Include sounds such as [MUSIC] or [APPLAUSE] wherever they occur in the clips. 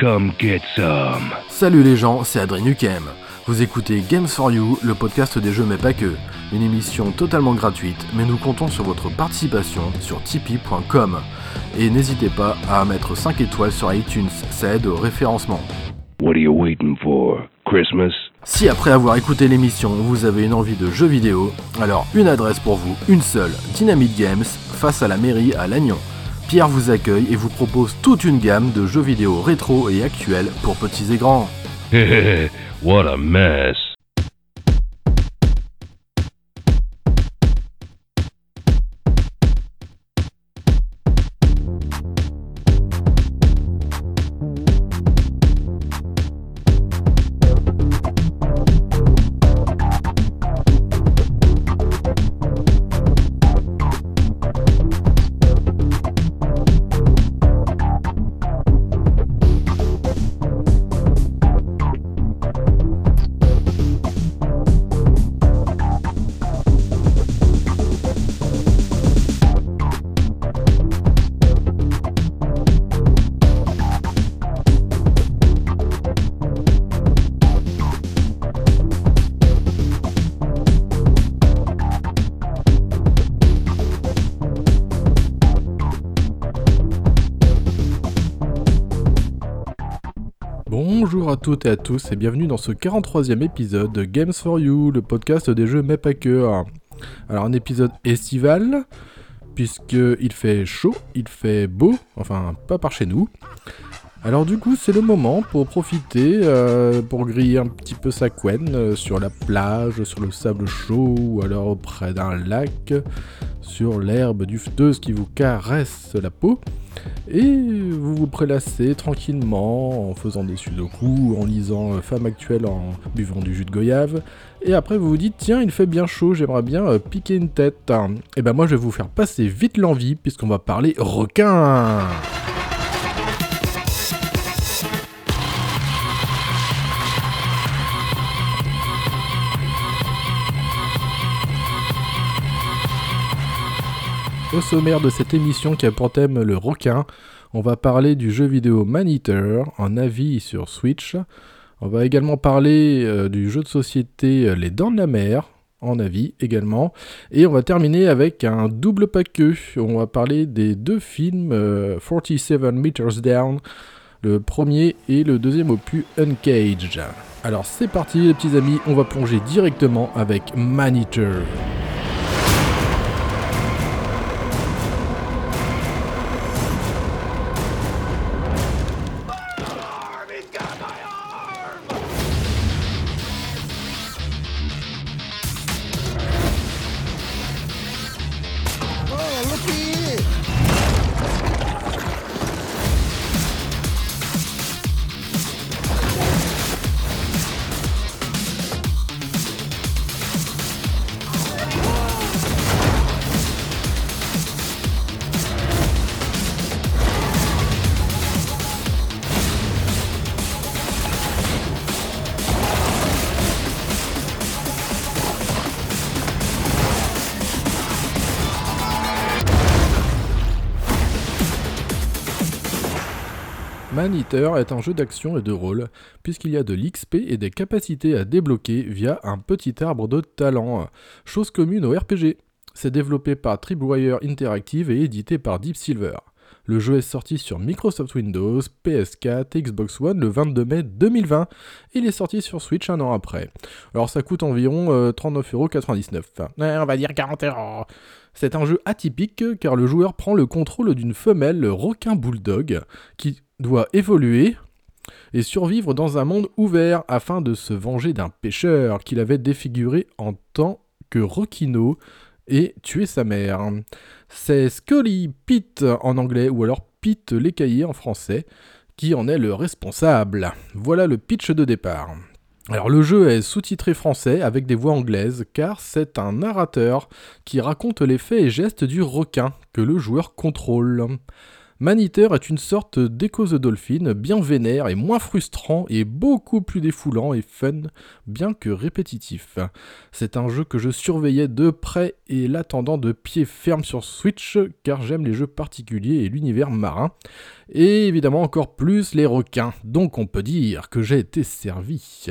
Come get some. Salut les gens, c'est Adrien Nukem. Vous écoutez Games for You, le podcast des jeux mais pas que. Une émission totalement gratuite, mais nous comptons sur votre participation sur tipeee.com. Et n'hésitez pas à mettre 5 étoiles sur iTunes, ça aide au référencement. What are you waiting for? Christmas? Si après avoir écouté l'émission, vous avez une envie de jeux vidéo, alors une adresse pour vous, une seule, Dynamite Games, face à la mairie à Lannion. Pierre vous accueille et vous propose toute une gamme de jeux vidéo rétro et actuels pour petits et grands. [LAUGHS] what a mess. Toutes à tous et bienvenue dans ce 43e épisode de Games for You, le podcast des jeux mais pas que. Alors un épisode estival, puisqu'il fait chaud, il fait beau, enfin pas par chez nous. Alors du coup c'est le moment pour profiter, euh, pour griller un petit peu sa couenne euh, sur la plage, sur le sable chaud ou alors près d'un lac, sur l'herbe dufteuse qui vous caresse la peau. Et vous vous prélassez tranquillement en faisant des sudoku, en lisant euh, Femme actuelle, en buvant du jus de goyave. Et après vous vous dites tiens il fait bien chaud, j'aimerais bien piquer une tête. Et ben moi je vais vous faire passer vite l'envie puisqu'on va parler requin. Au sommaire de cette émission qui a pour thème le requin, on va parler du jeu vidéo Maneater en avis sur Switch. On va également parler euh, du jeu de société euh, Les Dents de la Mer en avis également. Et on va terminer avec un double paquet. On va parler des deux films 47 euh, Meters Down, le premier et le deuxième opus Uncaged. Alors c'est parti les petits amis, on va plonger directement avec Maneater. Maneater est un jeu d'action et de rôle, puisqu'il y a de l'XP et des capacités à débloquer via un petit arbre de talent, chose commune au RPG. C'est développé par Tripwire Interactive et édité par Deep Silver. Le jeu est sorti sur Microsoft Windows, PS4, Xbox One le 22 mai 2020 et il est sorti sur Switch un an après. Alors ça coûte environ 39,99€. on va dire 40€. C'est un jeu atypique car le joueur prend le contrôle d'une femelle requin bulldog qui doit évoluer et survivre dans un monde ouvert afin de se venger d'un pêcheur qu'il avait défiguré en tant que Rokino et tuer sa mère. C'est Scully Pete en anglais ou alors Pete l'écaillé en français qui en est le responsable. Voilà le pitch de départ. Alors le jeu est sous-titré français avec des voix anglaises car c'est un narrateur qui raconte les faits et gestes du requin que le joueur contrôle. Maniteur est une sorte d'Echo the Dolphin bien vénère et moins frustrant et beaucoup plus défoulant et fun, bien que répétitif. C'est un jeu que je surveillais de près et l'attendant de pied ferme sur Switch car j'aime les jeux particuliers et l'univers marin, et évidemment encore plus les requins, donc on peut dire que j'ai été servi.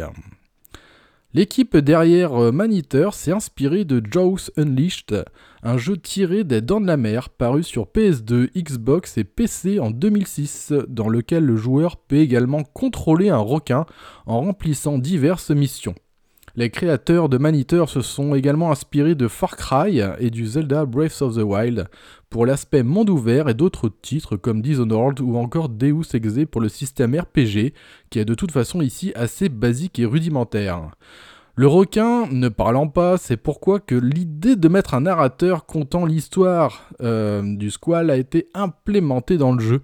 L'équipe derrière euh, Maniteur s'est inspirée de Jaws Unleashed, un jeu tiré des Dents de la Mer paru sur PS2, Xbox et PC en 2006, dans lequel le joueur peut également contrôler un requin en remplissant diverses missions. Les créateurs de Maniteur se sont également inspirés de Far Cry et du Zelda Breath of the Wild pour l'aspect monde ouvert et d'autres titres comme Dishonored ou encore Deus Ex pour le système RPG qui est de toute façon ici assez basique et rudimentaire. Le requin ne parlant pas, c'est pourquoi que l'idée de mettre un narrateur contant l'histoire euh, du squal a été implémentée dans le jeu.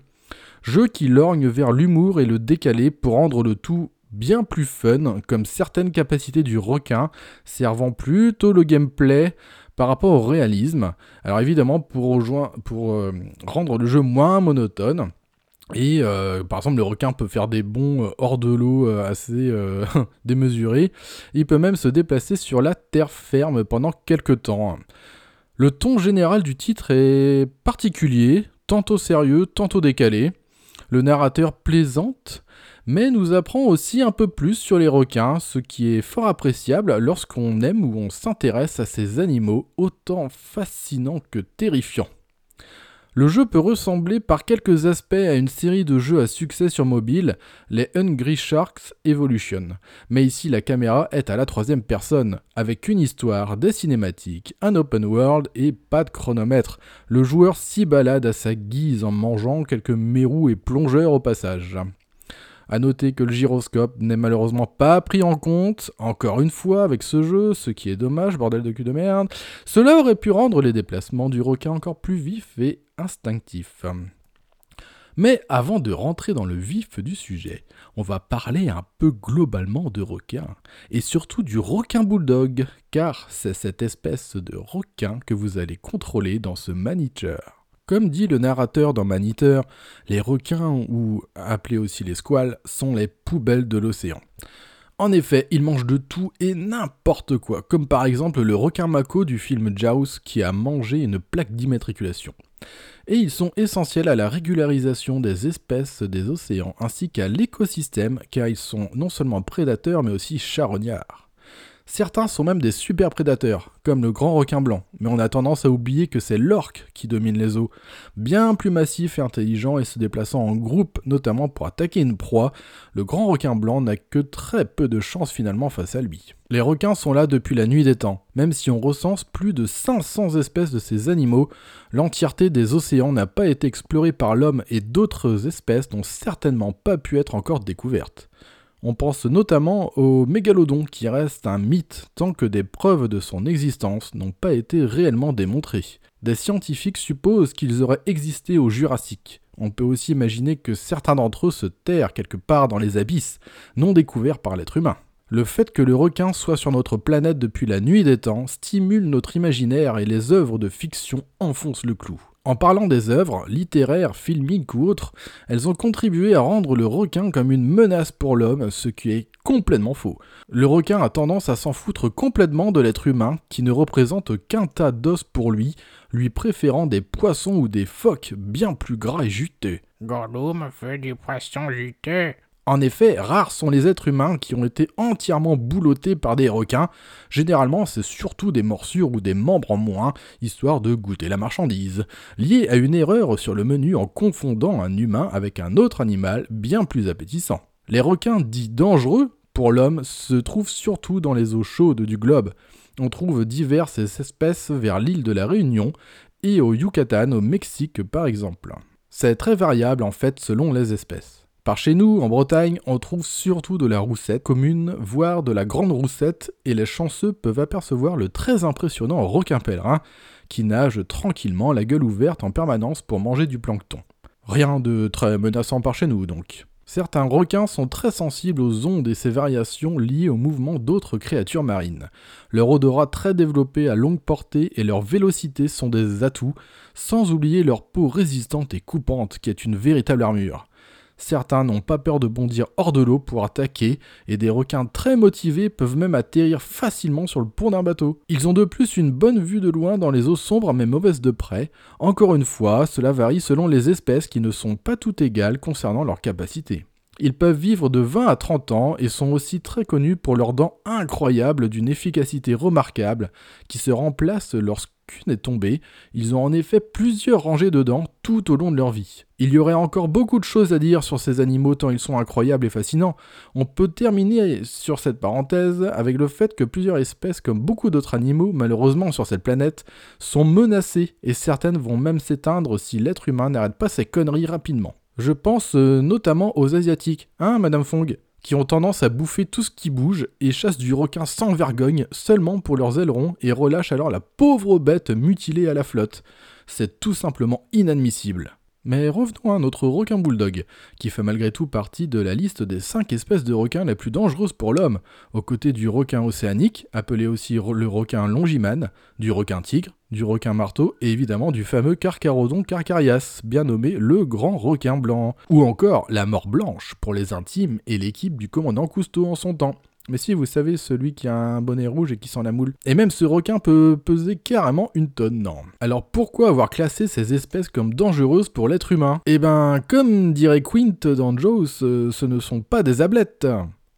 Jeu qui lorgne vers l'humour et le décalé pour rendre le tout bien plus fun, comme certaines capacités du requin, servant plutôt le gameplay par rapport au réalisme. Alors évidemment, pour, pour euh, rendre le jeu moins monotone, et euh, par exemple, le requin peut faire des bonds euh, hors de l'eau assez [LAUGHS] démesurés. Il peut même se déplacer sur la terre ferme pendant quelques temps. Le ton général du titre est particulier, tantôt sérieux, tantôt décalé. Le narrateur plaisante, mais nous apprend aussi un peu plus sur les requins, ce qui est fort appréciable lorsqu'on aime ou on s'intéresse à ces animaux autant fascinants que terrifiants. Le jeu peut ressembler par quelques aspects à une série de jeux à succès sur mobile, les Hungry Sharks Evolution. Mais ici la caméra est à la troisième personne, avec une histoire, des cinématiques, un open world et pas de chronomètre. Le joueur s'y balade à sa guise en mangeant quelques mérous et plongeurs au passage. A noter que le gyroscope n'est malheureusement pas pris en compte, encore une fois, avec ce jeu, ce qui est dommage, bordel de cul de merde. Cela aurait pu rendre les déplacements du requin encore plus vifs et instinctifs. Mais avant de rentrer dans le vif du sujet, on va parler un peu globalement de requin, et surtout du requin bulldog, car c'est cette espèce de requin que vous allez contrôler dans ce manager. Comme dit le narrateur dans Maniteur, les requins, ou appelés aussi les squales, sont les poubelles de l'océan. En effet, ils mangent de tout et n'importe quoi, comme par exemple le requin mako du film Jaws qui a mangé une plaque d'immatriculation. Et ils sont essentiels à la régularisation des espèces des océans ainsi qu'à l'écosystème car ils sont non seulement prédateurs mais aussi charognards. Certains sont même des super prédateurs, comme le grand requin blanc, mais on a tendance à oublier que c'est l'orque qui domine les eaux, bien plus massif et intelligent et se déplaçant en groupe, notamment pour attaquer une proie, le grand requin blanc n'a que très peu de chance finalement face à lui. Les requins sont là depuis la nuit des temps, même si on recense plus de 500 espèces de ces animaux, l'entièreté des océans n'a pas été explorée par l'homme et d'autres espèces n'ont certainement pas pu être encore découvertes. On pense notamment au mégalodon qui reste un mythe tant que des preuves de son existence n'ont pas été réellement démontrées. Des scientifiques supposent qu'ils auraient existé au Jurassique. On peut aussi imaginer que certains d'entre eux se terrent quelque part dans les abysses, non découverts par l'être humain. Le fait que le requin soit sur notre planète depuis la nuit des temps stimule notre imaginaire et les œuvres de fiction enfoncent le clou. En parlant des œuvres, littéraires, filmiques ou autres, elles ont contribué à rendre le requin comme une menace pour l'homme, ce qui est complètement faux. Le requin a tendance à s'en foutre complètement de l'être humain, qui ne représente qu'un tas d'os pour lui, lui préférant des poissons ou des phoques bien plus gras et juteux. Me fait du poisson juteux. En effet, rares sont les êtres humains qui ont été entièrement boulottés par des requins. Généralement, c'est surtout des morsures ou des membres en moins, histoire de goûter la marchandise, liée à une erreur sur le menu en confondant un humain avec un autre animal bien plus appétissant. Les requins dits dangereux pour l'homme se trouvent surtout dans les eaux chaudes du globe. On trouve diverses espèces vers l'île de la Réunion et au Yucatan au Mexique par exemple. C'est très variable en fait selon les espèces. Par chez nous, en Bretagne, on trouve surtout de la roussette commune, voire de la grande roussette, et les chanceux peuvent apercevoir le très impressionnant requin pèlerin, qui nage tranquillement la gueule ouverte en permanence pour manger du plancton. Rien de très menaçant par chez nous donc. Certains requins sont très sensibles aux ondes et ses variations liées au mouvement d'autres créatures marines. Leur odorat très développé à longue portée et leur vélocité sont des atouts, sans oublier leur peau résistante et coupante qui est une véritable armure. Certains n'ont pas peur de bondir hors de l'eau pour attaquer, et des requins très motivés peuvent même atterrir facilement sur le pont d'un bateau. Ils ont de plus une bonne vue de loin dans les eaux sombres mais mauvaises de près. Encore une fois, cela varie selon les espèces qui ne sont pas toutes égales concernant leurs capacités. Ils peuvent vivre de 20 à 30 ans et sont aussi très connus pour leurs dents incroyables d'une efficacité remarquable qui se remplacent lorsqu'une est tombée. Ils ont en effet plusieurs rangées de dents tout au long de leur vie. Il y aurait encore beaucoup de choses à dire sur ces animaux tant ils sont incroyables et fascinants. On peut terminer sur cette parenthèse avec le fait que plusieurs espèces, comme beaucoup d'autres animaux, malheureusement sur cette planète, sont menacées et certaines vont même s'éteindre si l'être humain n'arrête pas ses conneries rapidement. Je pense euh, notamment aux Asiatiques, hein, Madame Fong? Qui ont tendance à bouffer tout ce qui bouge et chassent du requin sans vergogne seulement pour leurs ailerons et relâchent alors la pauvre bête mutilée à la flotte. C'est tout simplement inadmissible. Mais revenons à notre requin bulldog, qui fait malgré tout partie de la liste des 5 espèces de requins les plus dangereuses pour l'homme, aux côtés du requin océanique, appelé aussi le requin longimane, du requin tigre, du requin marteau et évidemment du fameux Carcharodon carcarias, bien nommé le grand requin blanc, ou encore la mort blanche pour les intimes et l'équipe du commandant Cousteau en son temps. Mais si, vous savez, celui qui a un bonnet rouge et qui sent la moule. Et même ce requin peut peser carrément une tonne, non. Alors pourquoi avoir classé ces espèces comme dangereuses pour l'être humain? Eh ben, comme dirait Quint dans Jaws, ce ne sont pas des ablettes.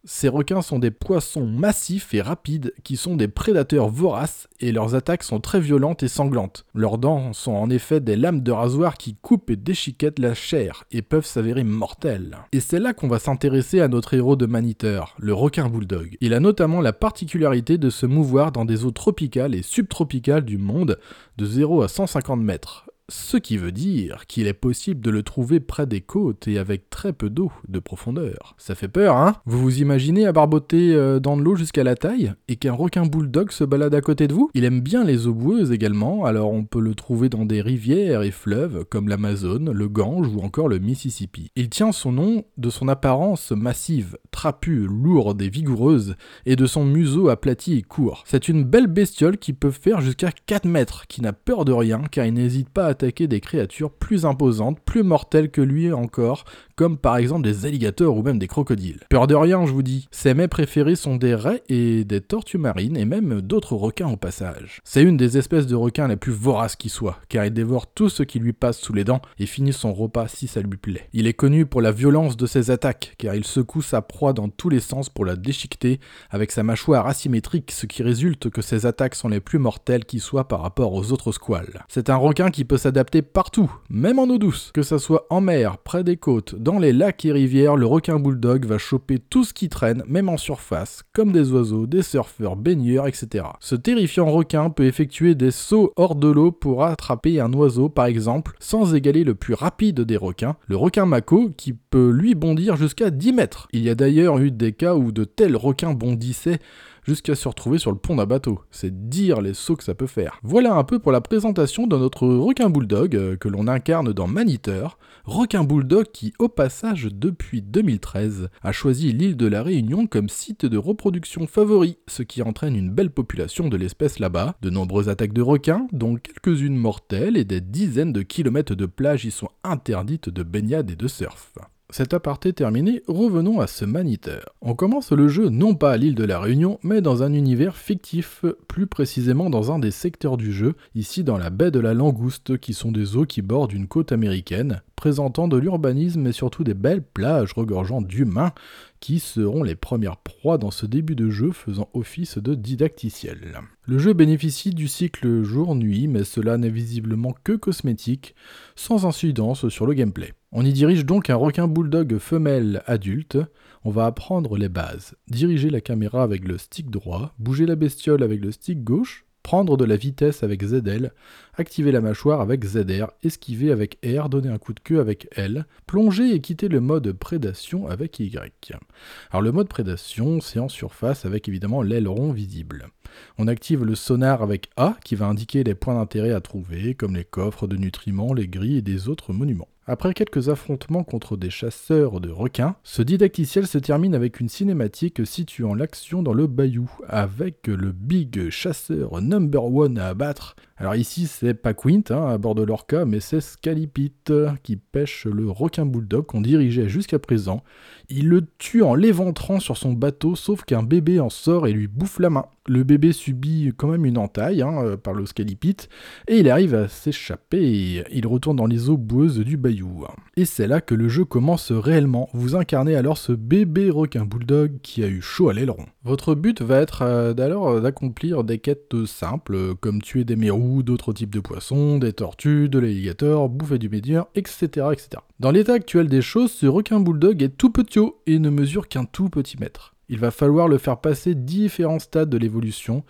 Ces requins sont des poissons massifs et rapides qui sont des prédateurs voraces et leurs attaques sont très violentes et sanglantes. Leurs dents sont en effet des lames de rasoir qui coupent et déchiquettent la chair et peuvent s'avérer mortelles. Et c'est là qu'on va s'intéresser à notre héros de Maniteur, le requin bulldog. Il a notamment la particularité de se mouvoir dans des eaux tropicales et subtropicales du monde de 0 à 150 mètres. Ce qui veut dire qu'il est possible de le trouver près des côtes et avec très peu d'eau de profondeur. Ça fait peur, hein? Vous vous imaginez à barboter euh, dans de l'eau jusqu'à la taille et qu'un requin bulldog se balade à côté de vous? Il aime bien les eaux boueuses également, alors on peut le trouver dans des rivières et fleuves comme l'Amazone, le Gange ou encore le Mississippi. Il tient son nom de son apparence massive, trapue, lourde et vigoureuse et de son museau aplati et court. C'est une belle bestiole qui peut faire jusqu'à 4 mètres, qui n'a peur de rien car il n'hésite pas à attaquer des créatures plus imposantes, plus mortelles que lui encore, comme par exemple des alligators ou même des crocodiles. Peur de rien, je vous dis. Ses mets préférés sont des raies et des tortues marines et même d'autres requins au passage. C'est une des espèces de requins les plus voraces qui soit, car il dévore tout ce qui lui passe sous les dents et finit son repas si ça lui plaît. Il est connu pour la violence de ses attaques, car il secoue sa proie dans tous les sens pour la déchiqueter avec sa mâchoire asymétrique, ce qui résulte que ses attaques sont les plus mortelles qui soient par rapport aux autres squales. C'est un requin qui peut s'adapter partout, même en eau douce. Que ça soit en mer, près des côtes, dans les lacs et rivières, le requin bulldog va choper tout ce qui traîne, même en surface, comme des oiseaux, des surfeurs, baigneurs, etc. Ce terrifiant requin peut effectuer des sauts hors de l'eau pour attraper un oiseau, par exemple, sans égaler le plus rapide des requins, le requin mako, qui peut lui bondir jusqu'à 10 mètres. Il y a d'ailleurs eu des cas où de tels requins bondissaient jusqu'à se retrouver sur le pont d'un bateau. C'est dire les sauts que ça peut faire. Voilà un peu pour la présentation de notre requin bulldog euh, que l'on incarne dans Maniteur. Requin bulldog qui, au passage, depuis 2013, a choisi l'île de la Réunion comme site de reproduction favori, ce qui entraîne une belle population de l'espèce là-bas, de nombreuses attaques de requins, dont quelques-unes mortelles, et des dizaines de kilomètres de plages y sont interdites de baignade et de surf. Cet aparté terminé, revenons à ce Maniteur. On commence le jeu non pas à l'île de la Réunion, mais dans un univers fictif, plus précisément dans un des secteurs du jeu, ici dans la baie de la Langouste, qui sont des eaux qui bordent une côte américaine, présentant de l'urbanisme et surtout des belles plages regorgeant d'humains, qui seront les premières proies dans ce début de jeu faisant office de didacticiel. Le jeu bénéficie du cycle jour-nuit, mais cela n'est visiblement que cosmétique, sans incidence sur le gameplay. On y dirige donc un requin bulldog femelle adulte. On va apprendre les bases. Diriger la caméra avec le stick droit, bouger la bestiole avec le stick gauche, prendre de la vitesse avec ZL, activer la mâchoire avec ZR, esquiver avec R, donner un coup de queue avec L, plonger et quitter le mode prédation avec Y. Alors le mode prédation, c'est en surface avec évidemment l'aileron visible. On active le sonar avec A qui va indiquer les points d'intérêt à trouver, comme les coffres de nutriments, les grilles et des autres monuments. Après quelques affrontements contre des chasseurs de requins, ce didacticiel se termine avec une cinématique situant l'action dans le bayou, avec le big chasseur number one à abattre. Alors ici, c'est pas Quint hein, à bord de l'Orca, mais c'est Scalipit qui pêche le requin bulldog qu'on dirigeait jusqu'à présent. Il le tue en l'éventrant sur son bateau, sauf qu'un bébé en sort et lui bouffe la main. Le bébé subit quand même une entaille hein, euh, par le Scalipit, et il arrive à s'échapper il retourne dans les eaux boueuses du bayou. Et c'est là que le jeu commence réellement. Vous incarnez alors ce bébé requin bulldog qui a eu chaud à l'aileron. Votre but va être euh, d'alors d'accomplir des quêtes simples, comme tuer des mérous, d'autres types de poissons, des tortues, de l'alligator, bouffer du médium, etc., etc. Dans l'état actuel des choses, ce requin bulldog est tout petit et ne mesure qu'un tout petit mètre. Il va falloir le faire passer différents stades de l'évolution,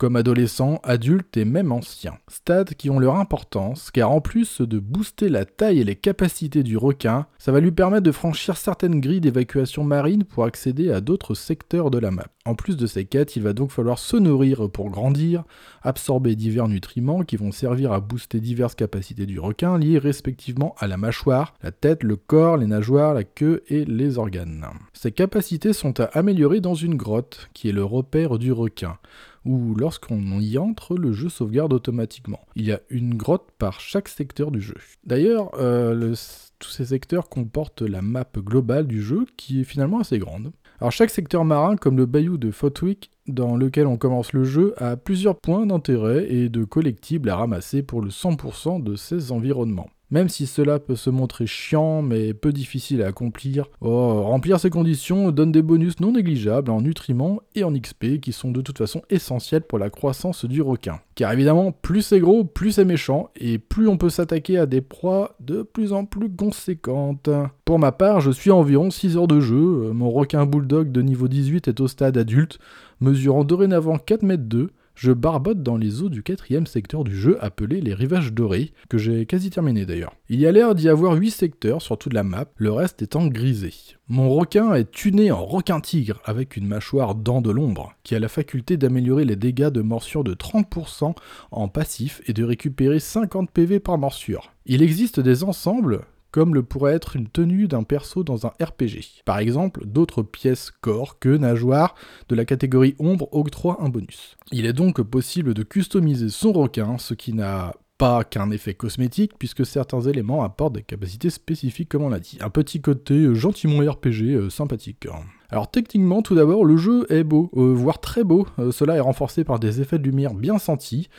comme adolescent, adulte et même ancien. Stades qui ont leur importance, car en plus de booster la taille et les capacités du requin, ça va lui permettre de franchir certaines grilles d'évacuation marine pour accéder à d'autres secteurs de la map. En plus de ces quêtes, il va donc falloir se nourrir pour grandir, absorber divers nutriments qui vont servir à booster diverses capacités du requin liées respectivement à la mâchoire, la tête, le corps, les nageoires, la queue et les organes. Ces capacités sont à améliorer dans une grotte, qui est le repère du requin où lorsqu'on y entre, le jeu sauvegarde automatiquement. Il y a une grotte par chaque secteur du jeu. D'ailleurs, euh, tous ces secteurs comportent la map globale du jeu qui est finalement assez grande. Alors chaque secteur marin, comme le bayou de Fotwick, dans lequel on commence le jeu, a plusieurs points d'intérêt et de collectibles à ramasser pour le 100% de ses environnements. Même si cela peut se montrer chiant mais peu difficile à accomplir, oh, remplir ces conditions donne des bonus non négligeables en nutriments et en XP qui sont de toute façon essentiels pour la croissance du requin. Car évidemment, plus c'est gros, plus c'est méchant, et plus on peut s'attaquer à des proies de plus en plus conséquentes. Pour ma part, je suis à environ 6 heures de jeu, mon requin bulldog de niveau 18 est au stade adulte, mesurant dorénavant 4 mètres 2, je barbote dans les eaux du quatrième secteur du jeu appelé les rivages dorés, que j'ai quasi terminé d'ailleurs. Il y a l'air d'y avoir 8 secteurs sur toute la map, le reste étant grisé. Mon requin est tuné en requin tigre avec une mâchoire dent de l'ombre, qui a la faculté d'améliorer les dégâts de morsure de 30% en passif et de récupérer 50 PV par morsure. Il existe des ensembles comme le pourrait être une tenue d'un perso dans un RPG. Par exemple, d'autres pièces corps que nageoires de la catégorie ombre octroient un bonus. Il est donc possible de customiser son requin, ce qui n'a pas qu'un effet cosmétique, puisque certains éléments apportent des capacités spécifiques, comme on l'a dit. Un petit côté gentiment RPG euh, sympathique. Alors techniquement, tout d'abord, le jeu est beau, euh, voire très beau. Euh, cela est renforcé par des effets de lumière bien sentis.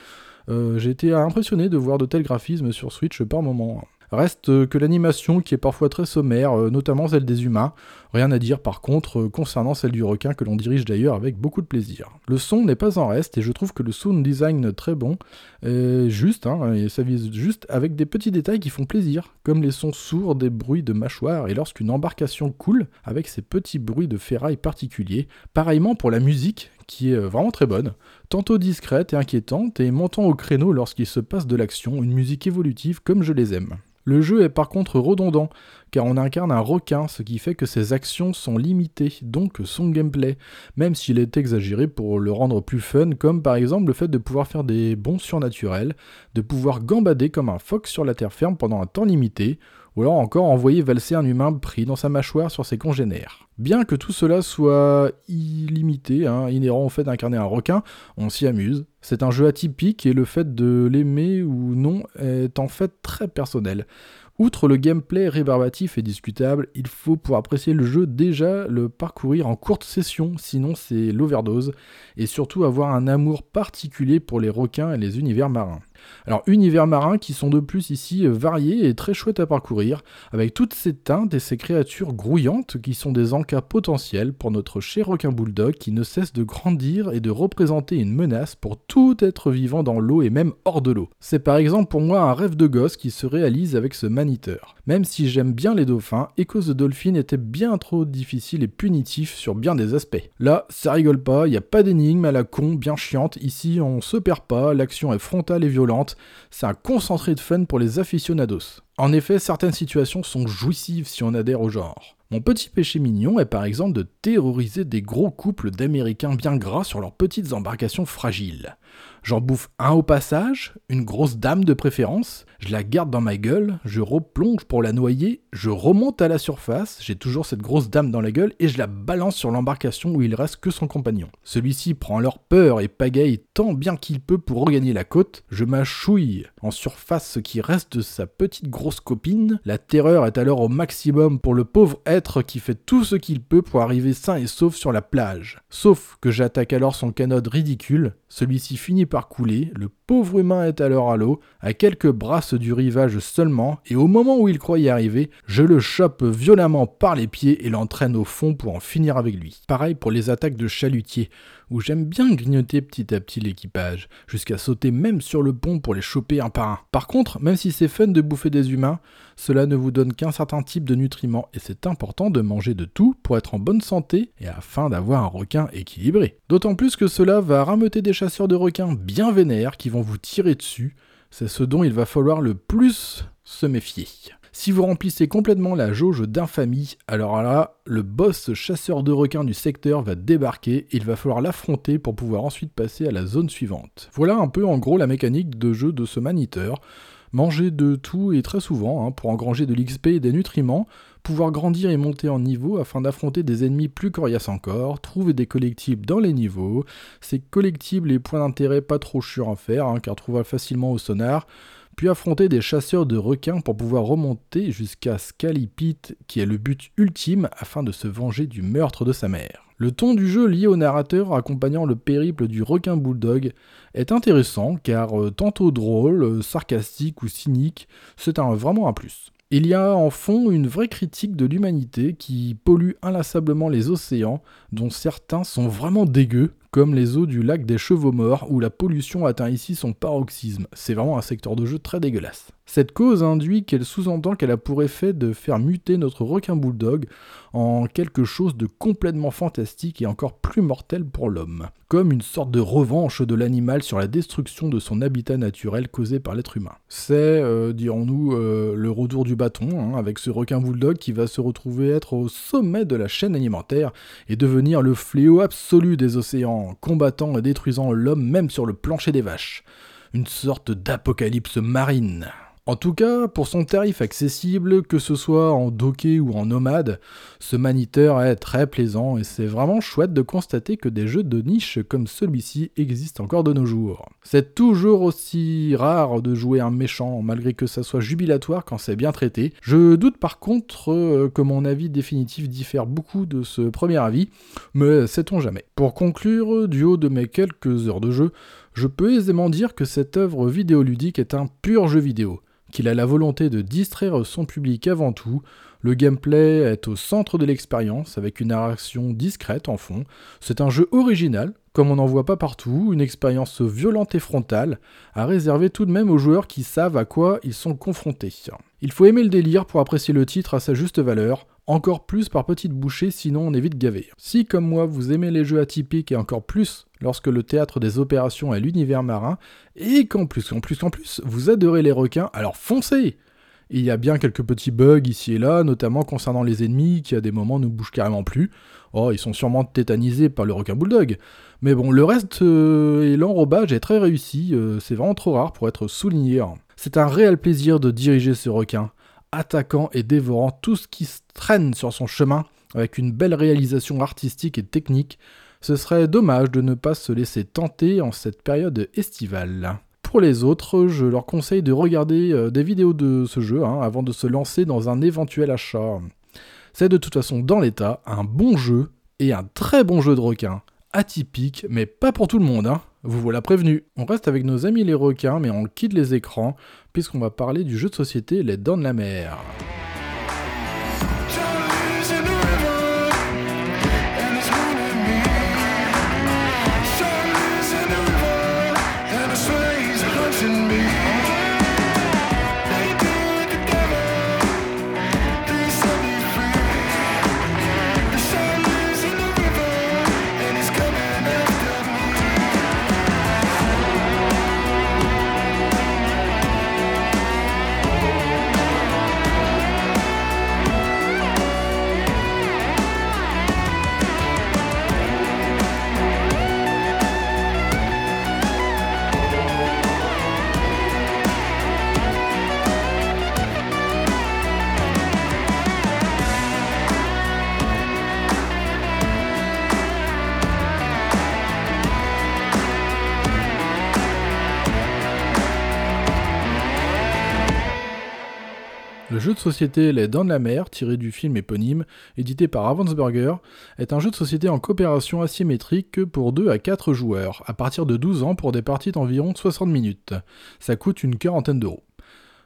J'ai été impressionné de voir de tels graphismes sur Switch par moment. Reste que l'animation qui est parfois très sommaire, euh, notamment celle des humains. Rien à dire par contre euh, concernant celle du requin que l'on dirige d'ailleurs avec beaucoup de plaisir. Le son n'est pas en reste et je trouve que le sound design très bon, est juste, hein, et ça vise juste avec des petits détails qui font plaisir, comme les sons sourds des bruits de mâchoire et lorsqu'une embarcation coule avec ces petits bruits de ferraille particuliers. Pareillement pour la musique qui est euh, vraiment très bonne, tantôt discrète et inquiétante et montant au créneau lorsqu'il se passe de l'action, une musique évolutive comme je les aime. Le jeu est par contre redondant, car on incarne un requin, ce qui fait que ses actions sont limitées, donc son gameplay, même s'il est exagéré pour le rendre plus fun, comme par exemple le fait de pouvoir faire des bons surnaturels, de pouvoir gambader comme un phoque sur la terre ferme pendant un temps limité, ou alors encore envoyer valser un humain pris dans sa mâchoire sur ses congénères. Bien que tout cela soit illimité, hein, inhérent au fait d'incarner un requin, on s'y amuse. C'est un jeu atypique et le fait de l'aimer ou non est en fait très personnel. Outre le gameplay rébarbatif et discutable, il faut pour apprécier le jeu déjà le parcourir en courte session, sinon c'est l'overdose, et surtout avoir un amour particulier pour les requins et les univers marins. Alors univers marins qui sont de plus ici variés et très chouettes à parcourir, avec toutes ces teintes et ces créatures grouillantes qui sont des encas potentiels pour notre cher requin bulldog qui ne cesse de grandir et de représenter une menace pour tout être vivant dans l'eau et même hors de l'eau. C'est par exemple pour moi un rêve de gosse qui se réalise avec ce maniteur. Même si j'aime bien les dauphins, Echo the Dolphin était bien trop difficile et punitif sur bien des aspects. Là, ça rigole pas, il a pas d'énigme à la con bien chiante, ici on se perd pas, l'action est frontale et violente, c'est un concentré de fun pour les aficionados. En effet, certaines situations sont jouissives si on adhère au genre. Mon petit péché mignon est par exemple de terroriser des gros couples d'Américains bien gras sur leurs petites embarcations fragiles. J'en bouffe un au passage, une grosse dame de préférence, je la garde dans ma gueule, je replonge pour la noyer, je remonte à la surface, j'ai toujours cette grosse dame dans la gueule et je la balance sur l'embarcation où il reste que son compagnon. Celui-ci prend leur peur et pagaille tant bien qu'il peut pour regagner la côte, je m'achouille en surface ce qui reste de sa petite grosse copine, la terreur est alors au maximum pour le pauvre être qui fait tout ce qu'il peut pour arriver sain et sauf sur la plage. Sauf que j'attaque alors son canode ridicule, celui-ci finit par couler, le pauvre humain est alors à l'eau, à quelques brasses du rivage seulement, et au moment où il croit y arriver, je le chope violemment par les pieds et l'entraîne au fond pour en finir avec lui. Pareil pour les attaques de chalutier, où j'aime bien grignoter petit à petit l'équipage, jusqu'à sauter même sur le pont pour les choper un par un. Par contre, même si c'est fun de bouffer des humains, cela ne vous donne qu'un certain type de nutriments et c'est important de manger de tout pour être en bonne santé et afin d'avoir un requin équilibré. D'autant plus que cela va rameuter des chasseurs de requins bien vénères qui vont vous tirer dessus. C'est ce dont il va falloir le plus se méfier. Si vous remplissez complètement la jauge d'infamie, alors là, le boss chasseur de requins du secteur va débarquer, il va falloir l'affronter pour pouvoir ensuite passer à la zone suivante. Voilà un peu en gros la mécanique de jeu de ce maniteur. Manger de tout et très souvent hein, pour engranger de l'XP et des nutriments, pouvoir grandir et monter en niveau afin d'affronter des ennemis plus coriaces encore, trouver des collectibles dans les niveaux, ces collectibles et points d'intérêt pas trop chiants à faire hein, car trouvable facilement au sonar, puis affronter des chasseurs de requins pour pouvoir remonter jusqu'à Scalipit qui est le but ultime afin de se venger du meurtre de sa mère. Le ton du jeu lié au narrateur accompagnant le périple du requin bulldog est intéressant car euh, tantôt drôle, euh, sarcastique ou cynique, c'est vraiment un plus. Il y a en fond une vraie critique de l'humanité qui pollue inlassablement les océans, dont certains sont vraiment dégueux, comme les eaux du lac des Chevaux Morts, où la pollution atteint ici son paroxysme. C'est vraiment un secteur de jeu très dégueulasse. Cette cause induit qu'elle sous-entend qu'elle a pour effet de faire muter notre requin bulldog en quelque chose de complètement fantastique et encore plus mortel pour l'homme, comme une sorte de revanche de l'animal sur la destruction de son habitat naturel causé par l'être humain. C'est, euh, dirons-nous, euh, le retour du bâton, hein, avec ce requin bulldog qui va se retrouver être au sommet de la chaîne alimentaire et devenir le fléau absolu des océans, combattant et détruisant l'homme même sur le plancher des vaches. Une sorte d'apocalypse marine. En tout cas, pour son tarif accessible, que ce soit en docké ou en nomade, ce maniteur est très plaisant et c'est vraiment chouette de constater que des jeux de niche comme celui-ci existent encore de nos jours. C'est toujours aussi rare de jouer un méchant malgré que ça soit jubilatoire quand c'est bien traité. Je doute par contre euh, que mon avis définitif diffère beaucoup de ce premier avis, mais sait-on jamais. Pour conclure, du haut de mes quelques heures de jeu, je peux aisément dire que cette œuvre vidéoludique est un pur jeu vidéo qu'il a la volonté de distraire son public avant tout. Le gameplay est au centre de l'expérience avec une narration discrète en fond. C'est un jeu original, comme on n'en voit pas partout, une expérience violente et frontale, à réserver tout de même aux joueurs qui savent à quoi ils sont confrontés. Il faut aimer le délire pour apprécier le titre à sa juste valeur, encore plus par petites bouchées sinon on est vite gavé. Si comme moi vous aimez les jeux atypiques et encore plus lorsque le théâtre des opérations est l'univers marin, et qu'en plus, qu'en plus, qu'en plus, vous adorez les requins, alors foncez Il y a bien quelques petits bugs ici et là, notamment concernant les ennemis qui à des moments ne bougent carrément plus. Oh, ils sont sûrement tétanisés par le requin bulldog. Mais bon, le reste euh, et l'enrobage est très réussi, euh, c'est vraiment trop rare pour être souligné. C'est un réel plaisir de diriger ce requin, attaquant et dévorant tout ce qui traîne sur son chemin, avec une belle réalisation artistique et technique, ce serait dommage de ne pas se laisser tenter en cette période estivale. Pour les autres, je leur conseille de regarder euh, des vidéos de ce jeu hein, avant de se lancer dans un éventuel achat. C'est de toute façon dans l'état un bon jeu et un très bon jeu de requin. Atypique, mais pas pour tout le monde, hein. Vous voilà prévenu. On reste avec nos amis les requins, mais on quitte les écrans, puisqu'on va parler du jeu de société Les Dents de la Mer. Jeu de société Les Dents de la Mer, tiré du film éponyme, édité par Ravensburger, est un jeu de société en coopération asymétrique pour 2 à 4 joueurs, à partir de 12 ans pour des parties d'environ 60 minutes. Ça coûte une quarantaine d'euros.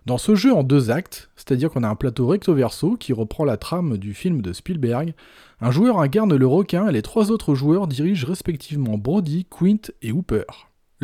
Dans ce jeu en deux actes, c'est-à-dire qu'on a un plateau recto-verso qui reprend la trame du film de Spielberg, un joueur incarne le requin et les trois autres joueurs dirigent respectivement Brody, Quint et Hooper.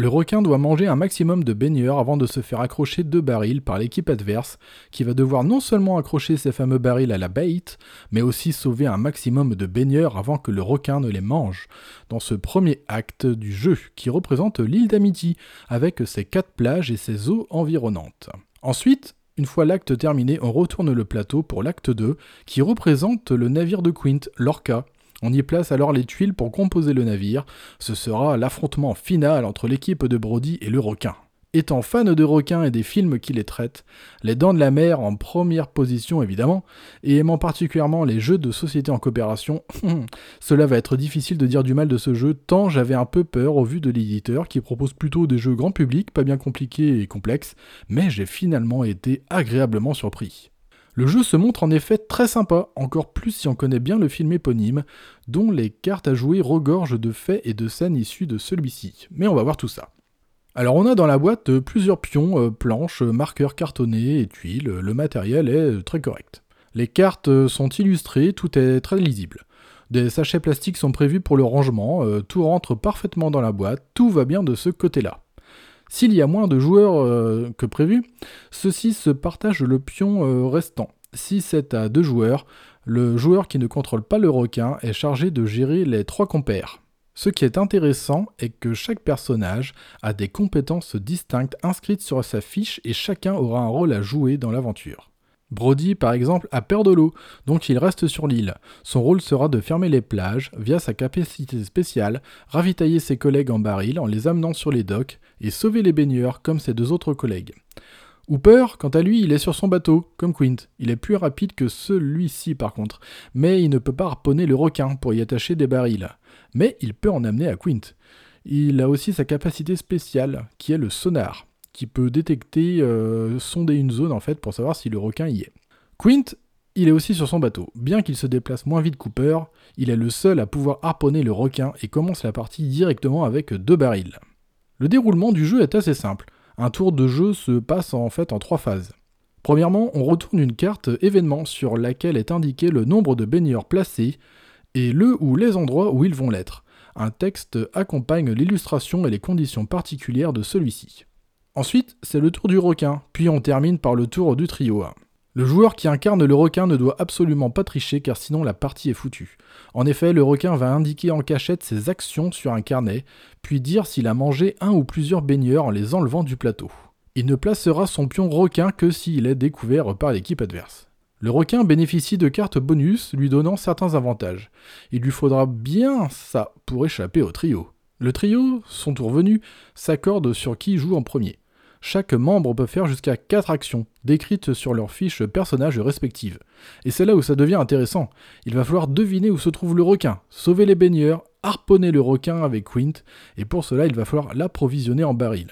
Le requin doit manger un maximum de baigneurs avant de se faire accrocher deux barils par l'équipe adverse, qui va devoir non seulement accrocher ces fameux barils à la bait, mais aussi sauver un maximum de baigneurs avant que le requin ne les mange, dans ce premier acte du jeu, qui représente l'île d'Amity, avec ses quatre plages et ses eaux environnantes. Ensuite, une fois l'acte terminé, on retourne le plateau pour l'acte 2, qui représente le navire de Quint, l'Orca. On y place alors les tuiles pour composer le navire. Ce sera l'affrontement final entre l'équipe de Brody et le requin. Étant fan de requins et des films qui les traitent, Les Dents de la Mer en première position évidemment, et aimant particulièrement les jeux de société en coopération, [LAUGHS] cela va être difficile de dire du mal de ce jeu tant j'avais un peu peur au vu de l'éditeur qui propose plutôt des jeux grand public, pas bien compliqués et complexes, mais j'ai finalement été agréablement surpris. Le jeu se montre en effet très sympa, encore plus si on connaît bien le film éponyme, dont les cartes à jouer regorgent de faits et de scènes issues de celui-ci. Mais on va voir tout ça. Alors on a dans la boîte euh, plusieurs pions, euh, planches, euh, marqueurs cartonnés et tuiles, le matériel est très correct. Les cartes sont illustrées, tout est très lisible. Des sachets plastiques sont prévus pour le rangement, tout rentre parfaitement dans la boîte, tout va bien de ce côté-là. S'il y a moins de joueurs que prévu, ceux-ci se partagent le pion restant. Si c'est à deux joueurs, le joueur qui ne contrôle pas le requin est chargé de gérer les trois compères. Ce qui est intéressant est que chaque personnage a des compétences distinctes inscrites sur sa fiche et chacun aura un rôle à jouer dans l'aventure. Brody, par exemple, a peur de l'eau, donc il reste sur l'île. Son rôle sera de fermer les plages via sa capacité spéciale, ravitailler ses collègues en baril en les amenant sur les docks et sauver les baigneurs comme ses deux autres collègues. Hooper, quant à lui, il est sur son bateau, comme Quint. Il est plus rapide que celui-ci par contre, mais il ne peut pas harponner le requin pour y attacher des barils mais il peut en amener à Quint. Il a aussi sa capacité spéciale, qui est le sonar, qui peut détecter, euh, sonder une zone en fait pour savoir si le requin y est. Quint, il est aussi sur son bateau. Bien qu'il se déplace moins vite Cooper, il est le seul à pouvoir harponner le requin et commence la partie directement avec deux barils. Le déroulement du jeu est assez simple. Un tour de jeu se passe en fait en trois phases. Premièrement, on retourne une carte événement sur laquelle est indiqué le nombre de baigneurs placés, et le ou les endroits où ils vont l'être. Un texte accompagne l'illustration et les conditions particulières de celui-ci. Ensuite, c'est le tour du requin, puis on termine par le tour du trio. Le joueur qui incarne le requin ne doit absolument pas tricher car sinon la partie est foutue. En effet, le requin va indiquer en cachette ses actions sur un carnet, puis dire s'il a mangé un ou plusieurs baigneurs en les enlevant du plateau. Il ne placera son pion requin que s'il est découvert par l'équipe adverse. Le requin bénéficie de cartes bonus lui donnant certains avantages. Il lui faudra bien ça pour échapper au trio. Le trio, son tour venu, s'accorde sur qui joue en premier. Chaque membre peut faire jusqu'à 4 actions, décrites sur leurs fiches personnages respectives. Et c'est là où ça devient intéressant. Il va falloir deviner où se trouve le requin, sauver les baigneurs, harponner le requin avec Quint, et pour cela il va falloir l'approvisionner en baril.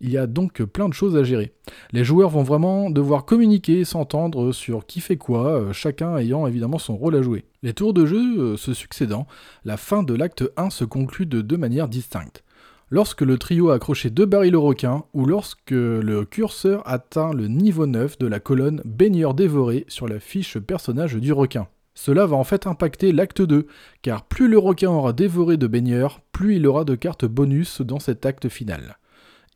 Il y a donc plein de choses à gérer. Les joueurs vont vraiment devoir communiquer s'entendre sur qui fait quoi, euh, chacun ayant évidemment son rôle à jouer. Les tours de jeu euh, se succédant, la fin de l'acte 1 se conclut de deux manières distinctes. Lorsque le trio a accroché deux barils au requin, ou lorsque le curseur atteint le niveau 9 de la colonne baigneur dévoré sur la fiche personnage du requin. Cela va en fait impacter l'acte 2, car plus le requin aura dévoré de baigneurs, plus il aura de cartes bonus dans cet acte final.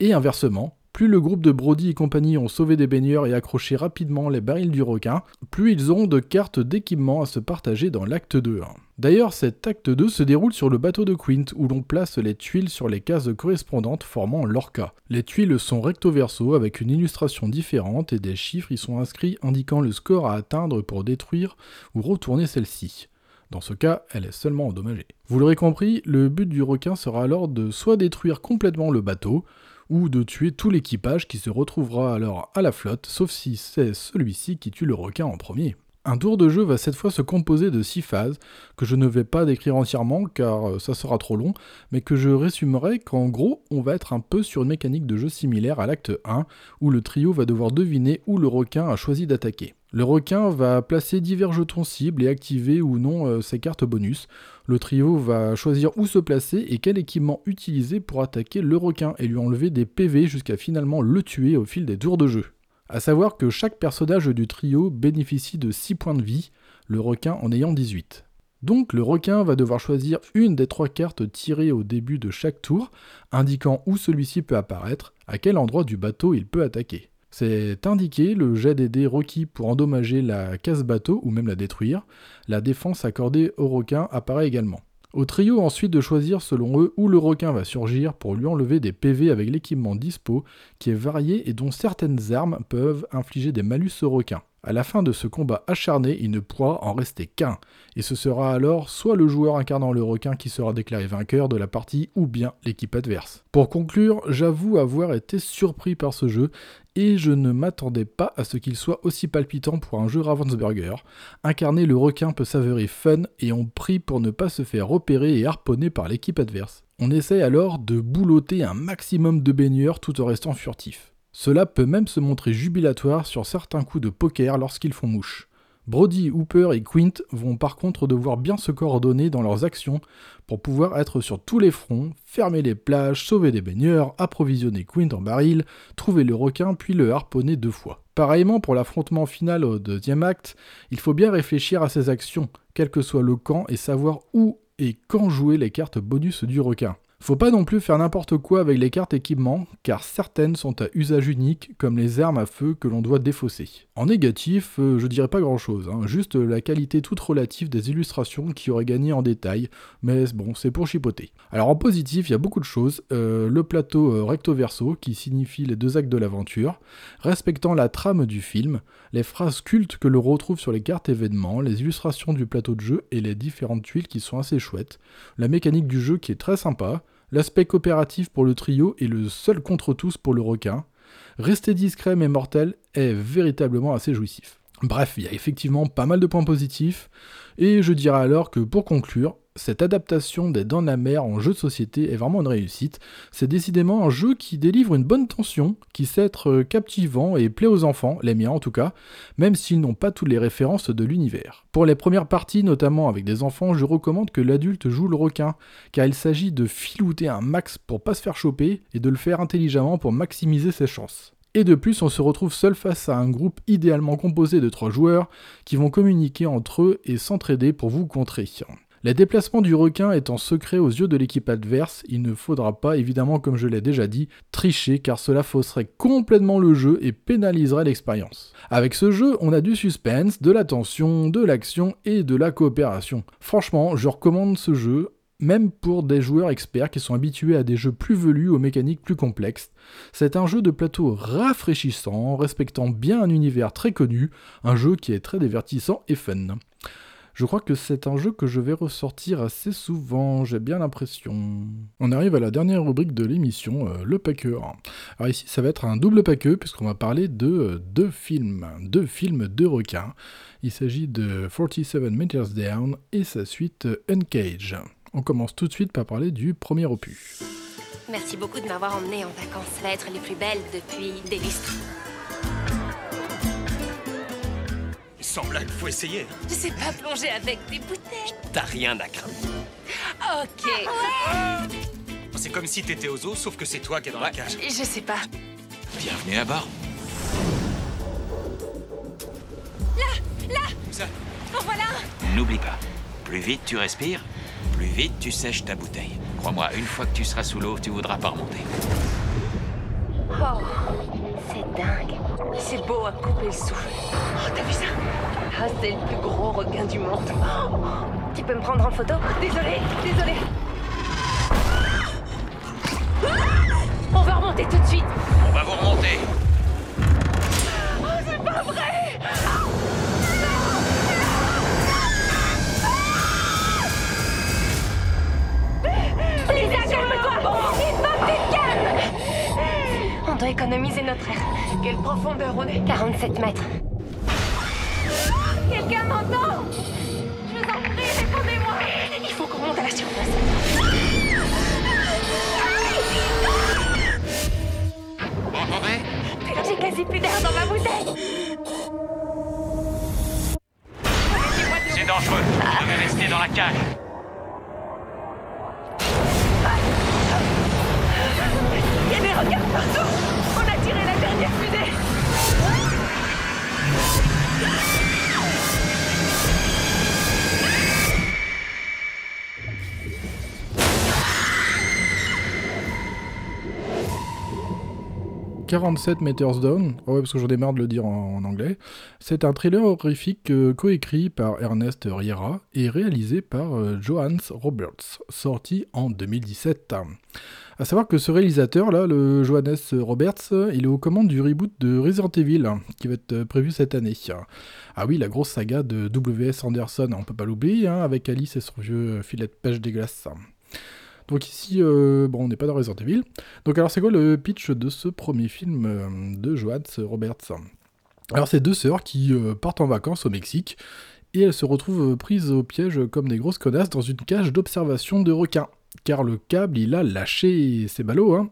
Et inversement, plus le groupe de Brody et compagnie ont sauvé des baigneurs et accroché rapidement les barils du requin, plus ils auront de cartes d'équipement à se partager dans l'acte 2. D'ailleurs, cet acte 2 se déroule sur le bateau de Quint, où l'on place les tuiles sur les cases correspondantes formant l'orca. Les tuiles sont recto verso avec une illustration différente et des chiffres y sont inscrits indiquant le score à atteindre pour détruire ou retourner celle-ci. Dans ce cas, elle est seulement endommagée. Vous l'aurez compris, le but du requin sera alors de soit détruire complètement le bateau, ou de tuer tout l'équipage qui se retrouvera alors à la flotte, sauf si c'est celui-ci qui tue le requin en premier. Un tour de jeu va cette fois se composer de 6 phases, que je ne vais pas décrire entièrement car euh, ça sera trop long, mais que je résumerai qu'en gros on va être un peu sur une mécanique de jeu similaire à l'acte 1, où le trio va devoir deviner où le requin a choisi d'attaquer. Le requin va placer divers jetons cibles et activer ou non euh, ses cartes bonus. Le trio va choisir où se placer et quel équipement utiliser pour attaquer le requin et lui enlever des PV jusqu'à finalement le tuer au fil des tours de jeu. A savoir que chaque personnage du trio bénéficie de 6 points de vie, le requin en ayant 18. Donc le requin va devoir choisir une des trois cartes tirées au début de chaque tour, indiquant où celui-ci peut apparaître, à quel endroit du bateau il peut attaquer. C'est indiqué le jet des dés requis pour endommager la case bateau ou même la détruire. La défense accordée au requin apparaît également. Au trio ensuite de choisir selon eux où le requin va surgir pour lui enlever des PV avec l'équipement dispo qui est varié et dont certaines armes peuvent infliger des malus au requin. À la fin de ce combat acharné, il ne pourra en rester qu'un, et ce sera alors soit le joueur incarnant le requin qui sera déclaré vainqueur de la partie, ou bien l'équipe adverse. Pour conclure, j'avoue avoir été surpris par ce jeu, et je ne m'attendais pas à ce qu'il soit aussi palpitant pour un jeu Ravensburger. Incarner le requin peut s'avérer fun, et on prie pour ne pas se faire repérer et harponner par l'équipe adverse. On essaie alors de boulotter un maximum de baigneurs tout en restant furtif. Cela peut même se montrer jubilatoire sur certains coups de poker lorsqu'ils font mouche. Brody, Hooper et Quint vont par contre devoir bien se coordonner dans leurs actions pour pouvoir être sur tous les fronts, fermer les plages, sauver des baigneurs, approvisionner Quint en baril, trouver le requin puis le harponner deux fois. Pareillement pour l'affrontement final au deuxième acte, il faut bien réfléchir à ses actions, quel que soit le camp, et savoir où et quand jouer les cartes bonus du requin. Faut pas non plus faire n'importe quoi avec les cartes équipements, car certaines sont à usage unique, comme les armes à feu que l'on doit défausser. En négatif, euh, je dirais pas grand chose, hein, juste la qualité toute relative des illustrations qui auraient gagné en détail, mais bon, c'est pour chipoter. Alors en positif, il y a beaucoup de choses. Euh, le plateau euh, recto-verso, qui signifie les deux actes de l'aventure, respectant la trame du film, les phrases cultes que l'on retrouve sur les cartes événements, les illustrations du plateau de jeu et les différentes tuiles qui sont assez chouettes, la mécanique du jeu qui est très sympa, L'aspect coopératif pour le trio est le seul contre tous pour le requin. Rester discret mais mortel est véritablement assez jouissif. Bref, il y a effectivement pas mal de points positifs, et je dirais alors que pour conclure, cette adaptation des Dents de la Mer en jeu de société est vraiment une réussite. C'est décidément un jeu qui délivre une bonne tension, qui sait être captivant et plaît aux enfants, les miens en tout cas, même s'ils n'ont pas toutes les références de l'univers. Pour les premières parties, notamment avec des enfants, je recommande que l'adulte joue le requin, car il s'agit de filouter un max pour pas se faire choper et de le faire intelligemment pour maximiser ses chances. Et de plus, on se retrouve seul face à un groupe idéalement composé de trois joueurs qui vont communiquer entre eux et s'entraider pour vous contrer. Les déplacements du requin étant secrets aux yeux de l'équipe adverse, il ne faudra pas, évidemment comme je l'ai déjà dit, tricher car cela fausserait complètement le jeu et pénaliserait l'expérience. Avec ce jeu, on a du suspense, de la tension, de l'action et de la coopération. Franchement, je recommande ce jeu même pour des joueurs experts qui sont habitués à des jeux plus velus aux mécaniques plus complexes. C'est un jeu de plateau rafraîchissant, respectant bien un univers très connu, un jeu qui est très divertissant et fun. Je crois que c'est un jeu que je vais ressortir assez souvent, j'ai bien l'impression. On arrive à la dernière rubrique de l'émission, euh, le paqueux. Alors ici, ça va être un double paqueux, puisqu'on va parler de euh, deux films, deux films de requins. Il s'agit de 47 Meters Down et sa suite euh, Uncage. On commence tout de suite par parler du premier opus. Merci beaucoup de m'avoir emmené en vacances. Ça va être les plus belles depuis des lustres. Sans blague, faut essayer. Je sais pas plonger avec des bouteilles. T'as rien à craindre. Ok. C'est comme si t'étais aux eaux, sauf que c'est toi qui es dans la cage. Je sais pas. Bienvenue à bord. Là Là Où ça? En voilà N'oublie pas, plus vite tu respires, plus vite tu sèches ta bouteille. Crois-moi, une fois que tu seras sous l'eau, tu voudras pas remonter. Oh, c'est dingue. C'est beau à couper le souffle. Oh, t'as vu ça? Ah, c'est le plus gros requin du monde. Oh, tu peux me prendre en photo? Désolé, désolé. On va remonter tout de suite. On va vous remonter. économiser notre air. Quelle profondeur on est. 47 mètres. Quelqu'un m'entend? Je vous en prie, répondez-moi. Il faut qu'on monte à la surface. M'entendez? J'ai quasi plus d'air dans ma bouteille. C'est dangereux. Vous devez rester dans la cage. 47 Meters Down, ouais, parce que j'en ai marre de le dire en, anglais, c'est un thriller horrifique euh, coécrit par Ernest Riera et réalisé par euh, Johannes Roberts, sorti en 2017. À savoir que ce réalisateur là, le Johannes Roberts, il est aux commandes du reboot de Resident Evil qui va être euh, prévu cette année. Ah oui, la grosse saga de W.S. Anderson, on peut pas l'oublier, hein, avec Alice et son vieux filet de pêche dégueulasse. Donc ici, euh, bon, on n'est pas dans Resident Evil. Donc alors c'est quoi le pitch de ce premier film euh, de Johannes Roberts? Alors c'est deux sœurs qui euh, partent en vacances au Mexique et elles se retrouvent prises au piège comme des grosses connasses dans une cage d'observation de requins. Car le câble, il a lâché ses ballots, hein.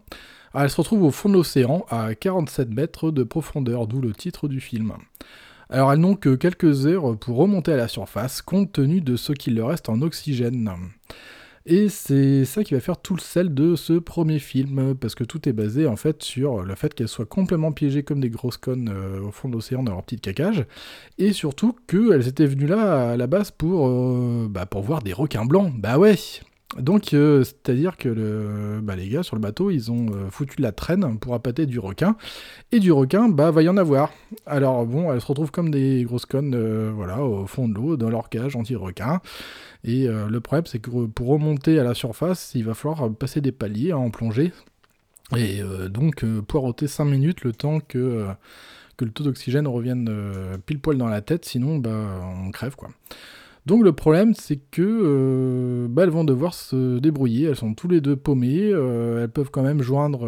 Ah, elles se retrouvent au fond de l'océan, à 47 mètres de profondeur, d'où le titre du film. Alors elles n'ont que quelques heures pour remonter à la surface, compte tenu de ce qu'il leur reste en oxygène. Et c'est ça qui va faire tout le sel de ce premier film, parce que tout est basé en fait sur le fait qu'elles soient complètement piégées comme des grosses connes euh, au fond de l'océan dans leur petite cacage, et surtout qu'elles étaient venues là à la base pour, euh, bah, pour voir des requins blancs. Bah ouais donc, euh, c'est-à-dire que le, bah, les gars sur le bateau, ils ont euh, foutu la traîne pour appâter du requin. Et du requin, bah, va y en avoir. Alors, bon, elles se retrouvent comme des grosses connes, euh, voilà, au fond de l'eau, dans leur cage anti-requin. Et le problème, c'est que pour remonter à la surface, il va falloir passer des paliers hein, en plongée. Et donc, poireauter 5 minutes le temps que le taux d'oxygène revienne pile poil dans la tête, sinon, bah, on crève, quoi. Donc le problème, c'est que euh, bah, elles vont devoir se débrouiller. Elles sont tous les deux paumées. euh, elles peuvent quand même joindre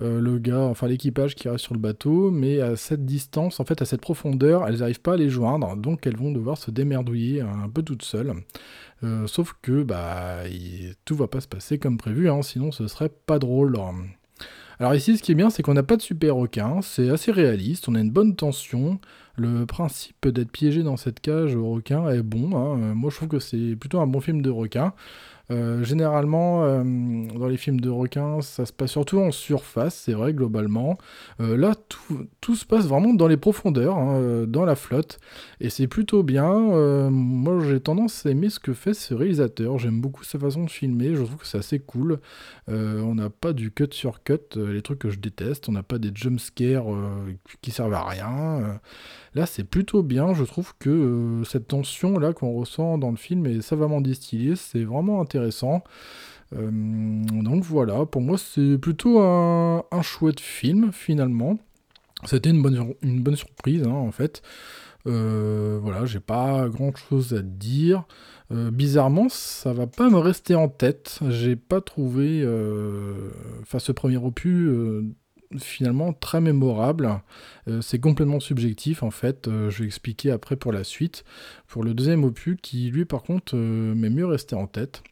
euh, le gars, enfin l'équipage qui reste sur le bateau, mais à cette distance, en fait, à cette profondeur, elles n'arrivent pas à les joindre. Donc elles vont devoir se démerdouiller un peu toutes seules. Sauf que bah, il- tout va pas se passer comme prévu, hein, sinon ce serait pas drôle. Alors ici, ce qui est bien, c'est qu'on n'a pas de super requin, c'est assez réaliste, on a une bonne tension. Le principe d'être piégé dans cette cage au requin est bon. hein. Euh, Moi, je trouve que c'est plutôt un bon film de requin. Euh, généralement, euh, dans les films de requins, ça se passe surtout en surface, c'est vrai, globalement. Euh, là, tout, se passe vraiment dans les profondeurs, hein, dans la flotte, et c'est plutôt bien. Moi, j'ai tendance à aimer ce que fait ce réalisateur. J'aime beaucoup sa façon de filmer, je trouve que c'est assez cool. On n'a pas du cut sur cut, les trucs que je déteste. On n'a pas des jump scares euh, qui servent à rien. Là, c'est plutôt bien. Je trouve que cette tension là qu'on ressent dans le film est savamment distillée. C'est vraiment intéressant. Euh, donc voilà, pour moi, c'est plutôt un, chouette film finalement. C'était une bonne, bonne surprise hein, en fait. Euh, voilà, j'ai pas grand chose à dire. Euh, bizarrement, ça va pas me rester en tête. J'ai pas trouvé, ce premier opus finalement très mémorable. C'est complètement subjectif en fait. Je vais expliquer après pour la suite. Pour le deuxième opus, qui lui par contre m'est mieux resté en tête.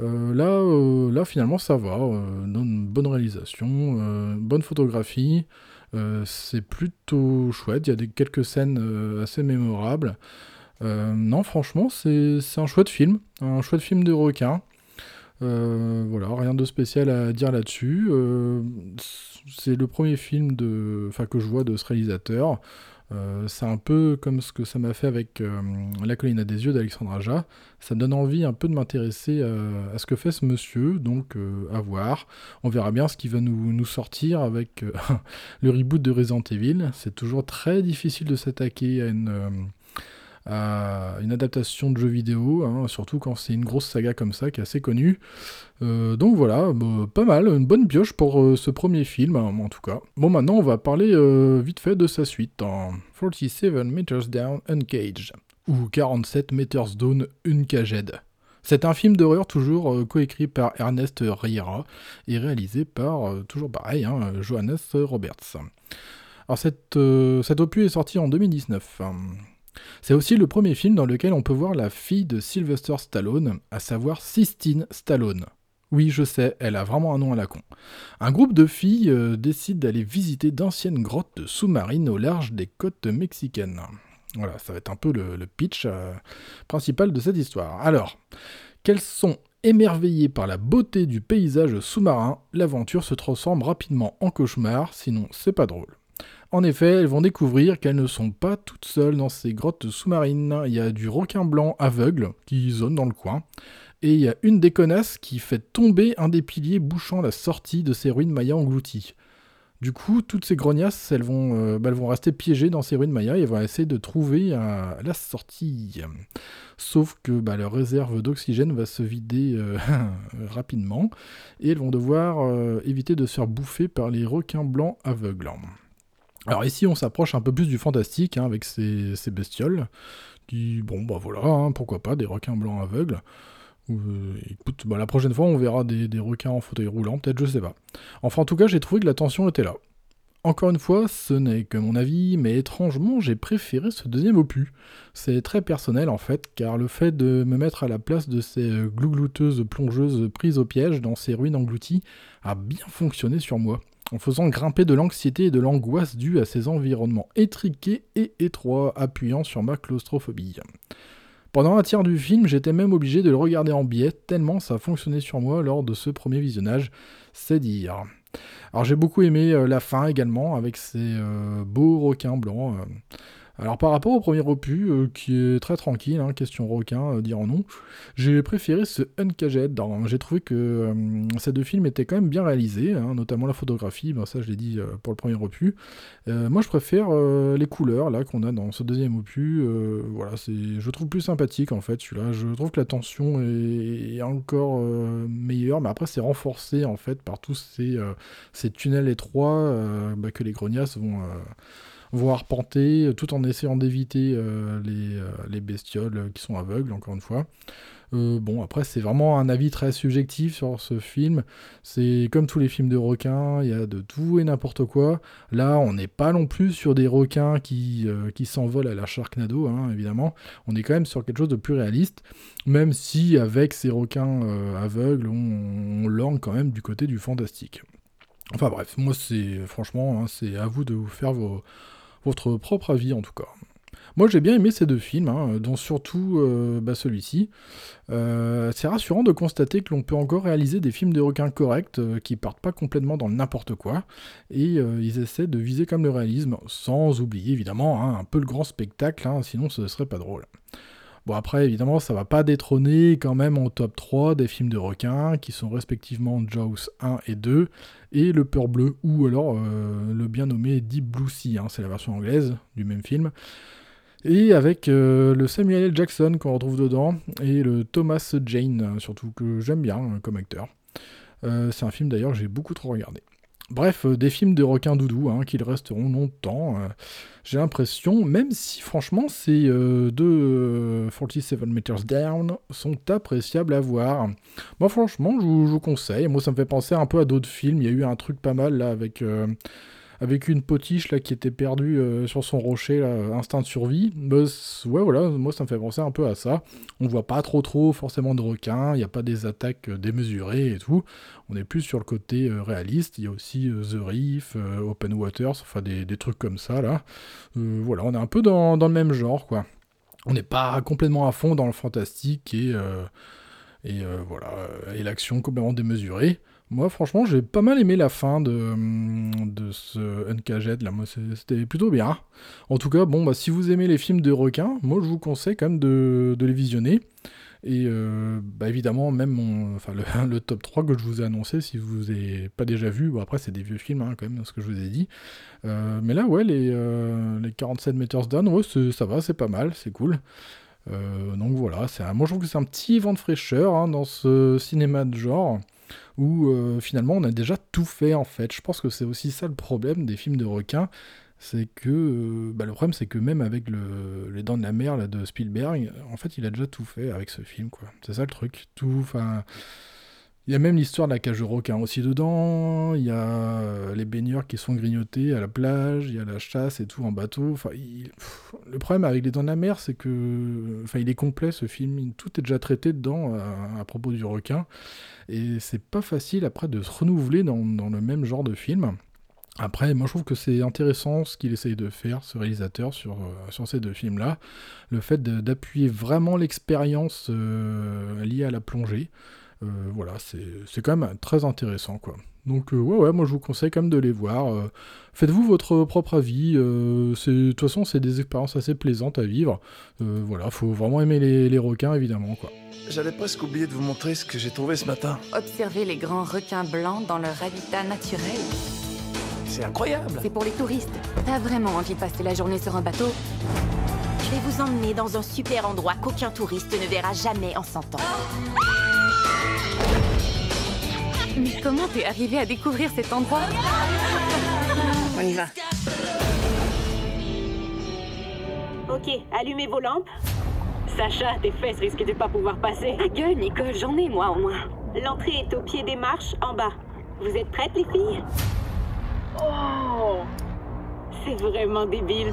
Euh, là, euh, là, finalement, ça va. Euh, bonne réalisation, bonne photographie. C'est plutôt chouette. Il y a des, quelques scènes assez mémorables. Non, franchement, c'est un chouette film. Un chouette film de requin. Voilà, rien de spécial à dire là-dessus. C'est le premier film de, que je vois de ce réalisateur. Euh, c'est un peu comme ce que ça m'a fait avec euh, La colline à des yeux d'Alexandre Aja. Ça me donne envie un peu de m'intéresser à, à ce que fait ce monsieur, donc euh, à voir. On verra bien ce qu'il va nous, sortir avec euh, [LAUGHS] le reboot de Resident Evil. C'est toujours très difficile de s'attaquer à une, euh, à une adaptation de jeu vidéo, hein, surtout quand c'est une grosse saga comme ça qui est assez connue. Euh, donc voilà, bah, pas mal, une bonne pioche pour euh, ce premier film, hein, en tout cas. Bon, maintenant on va parler euh, vite fait de sa suite en 47 Meters Down Uncaged, ou 47 Meters Down Uncaged. C'est un film d'horreur toujours euh, coécrit par Ernest Riera et réalisé par, euh, toujours pareil, hein, Johannes Roberts. Alors euh, cet opus est sorti en 2019. C'est aussi le premier film dans lequel on peut voir la fille de Sylvester Stallone, à savoir Sistine Stallone. Oui, je sais, elle a vraiment un nom à la con. Un groupe de filles euh, décide d'aller visiter d'anciennes grottes sous-marines au large des côtes mexicaines. Voilà, ça va être un peu le, pitch euh, principal de cette histoire. Alors, qu'elles sont émerveillées par la beauté du paysage sous-marin, l'aventure se transforme rapidement en cauchemar, sinon c'est pas drôle. En effet, elles vont découvrir qu'elles ne sont pas toutes seules dans ces grottes sous-marines. Il y a du requin blanc aveugle qui zone dans le coin. Et il y a une des connasses qui fait tomber un des piliers bouchant la sortie de ces ruines mayas englouties. Du coup, toutes ces grognasses, elles vont, euh, bah, elles vont rester piégées dans ces ruines Maya et vont essayer de trouver euh, la sortie. Sauf que bah, leur réserve d'oxygène va se vider euh, [LAUGHS] rapidement et elles vont devoir éviter de se faire bouffer par les requins blancs aveugles. Alors ici, on s'approche un peu plus du fantastique hein, avec ces, bestioles qui, bon, bah voilà, hein, pourquoi pas, des requins blancs aveugles. Euh, écoute, bah, la prochaine fois, on verra des, des requins en fauteuil roulant, peut-être, je sais pas. Enfin, en tout cas, j'ai trouvé que la tension était là. Encore une fois, ce n'est que mon avis, mais étrangement, j'ai préféré ce deuxième opus. C'est très personnel en fait, car le fait de me mettre à la place de ces euh, glouglouteuses plongeuses prises au piège dans ces ruines englouties a bien fonctionné sur moi, en faisant grimper de l'anxiété et de l'angoisse due à ces environnements étriqués et étroits, appuyant sur ma claustrophobie. Pendant un tiers du film, j'étais même obligé de le regarder en biais, tellement ça fonctionnait sur moi lors de ce premier visionnage, c'est dire. Alors j'ai beaucoup aimé euh, la fin également, avec ces euh, beaux requins blancs. euh. Alors par rapport au premier opus, euh, qui est très tranquille, hein, question requin, euh, dirons-nous, j'ai préféré ce Uncaged. J'ai trouvé que euh, ces deux films étaient quand même bien réalisés, hein, notamment la photographie, ben, ça je l'ai dit pour le premier opus. Moi je préfère les couleurs là qu'on a dans ce deuxième opus, voilà, je trouve plus sympathique en fait celui-là. Je trouve que la tension est, encore meilleure, mais après c'est renforcé en fait par tous ces, tunnels étroits bah, que les grognasses vont, vont arpenter, euh, tout en essayant d'éviter euh, les, euh, les bestioles qui sont aveugles, encore une fois. Bon, après, c'est vraiment un avis très subjectif sur ce film. C'est comme tous les films de requins, il y a de tout et n'importe quoi. Là, on n'est pas non plus sur des requins qui, qui s'envolent à la Sharknado, hein, évidemment. On est quand même sur quelque chose de plus réaliste, même si avec ces requins aveugles, on, on quand même du côté du fantastique. Enfin bref, moi c'est franchement, hein, c'est à vous de vous faire vos- votre propre avis en tout cas. Moi j'ai bien aimé ces deux films, hein, dont surtout euh, bah, celui-ci. Euh, c'est rassurant de constater que l'on peut encore réaliser des films de requins corrects euh, qui partent pas complètement dans le n'importe quoi et ils essaient de viser comme le réalisme, sans oublier évidemment hein, un peu le grand spectacle, hein, sinon ce serait pas drôle. Bon après évidemment ça va pas détrôner quand même en top 3 des films de requins qui sont respectivement Jaws 1 et 2 et Le Peur Bleu ou alors euh, le bien nommé Deep Blue Sea, hein, c'est la version anglaise du même film. Et avec euh, le Samuel L. Jackson qu'on retrouve dedans et le Thomas Jane surtout que j'aime bien euh, comme acteur. Euh, c'est un film d'ailleurs que j'ai beaucoup trop regardé. Bref, euh, des films de requins doudou hein, qu'ils resteront longtemps, euh, j'ai l'impression, même si franchement ces euh, deux euh, 47 Meters Down sont appréciables à voir. Moi franchement, je vous conseille, moi ça me fait penser un peu à d'autres films, il y a eu un truc pas mal là avec... avec une potiche là qui était perdue euh, sur son rocher, là, instinct de survie. Bah, c- ouais, voilà, moi ça me fait penser un peu à ça. On voit pas trop trop forcément de requins, il n'y a pas des attaques euh, démesurées et tout. On est plus sur le côté euh, réaliste. Il y a aussi The Reef, Open Waters, enfin des, des trucs comme ça là. Voilà, on est un peu dans, le même genre quoi. On n'est pas complètement à fond dans le fantastique et, voilà, et l'action complètement démesurée. Moi, franchement, j'ai pas mal aimé la fin de, hum, de ce Uncaged, là. Moi, c'était plutôt bien. En tout cas, bon, bah, si vous aimez les films de requins, moi, je vous conseille quand même de, de les visionner. Et euh, bah, évidemment, même mon, enfin, le, [LAUGHS] top 3 que je vous ai annoncé, si vous n'avez pas déjà vu, bon, après, c'est des vieux films, hein, quand même, ce que je vous ai dit. Euh, mais là, ouais, les, euh, les 47 Meters Down, ouais, ça va, c'est pas mal, c'est cool. Donc voilà, un- moi je trouve que c'est un petit vent de fraîcheur hein, dans ce cinéma de genre où euh, finalement on a déjà tout fait en fait. Je pense que c'est aussi ça le problème des films de requins, c'est que euh, bah, le problème c'est que même avec le, les dents de la mer là, de Spielberg, en fait il a déjà tout fait avec ce film quoi. C'est ça le truc, tout, enfin. Il y a même l'histoire de la cage de requin aussi dedans, il y a euh, les baigneurs qui sont grignotés à la plage, il y a la chasse et tout en bateau. Enfin, le problème avec les dents de la mer, c'est que, enfin, il est complet ce film, il- tout est déjà traité dedans à, propos du requin, et c'est pas facile après de se renouveler dans, le même genre de film. Après, moi je trouve que c'est intéressant ce qu'il essaye de faire, ce réalisateur, sur, euh, ces deux films-là. Le fait d'appuyer vraiment l'expérience euh, liée à la plongée. Euh, voilà, c'est c'est quand même très intéressant, quoi. Donc, euh, ouais, ouais, moi je vous conseille quand même de les voir. euh, Faites-vous votre propre avis. euh, c'est- de toute façon, c'est des expériences assez plaisantes à vivre. Euh, voilà, faut vraiment aimer les, les requins, évidemment, quoi. J'allais presque oublier de vous montrer ce que j'ai trouvé ce matin. Observez les grands requins blancs dans leur habitat naturel. c'est incroyable. C'est pour les touristes. T'as vraiment envie de passer la journée sur un bateau? Je vais vous emmener dans un super endroit qu'aucun touriste ne verra jamais en 100 ans. Mais comment t'es arrivé à découvrir cet endroit On y va. Ok, allumez vos lampes. Sacha, tes fesses risquent de pas pouvoir passer. Ta gueule, Nicole, j'en ai moi au moins. L'entrée est au pied des marches, en bas. Vous êtes prêtes, les filles? Oh C'est vraiment débile.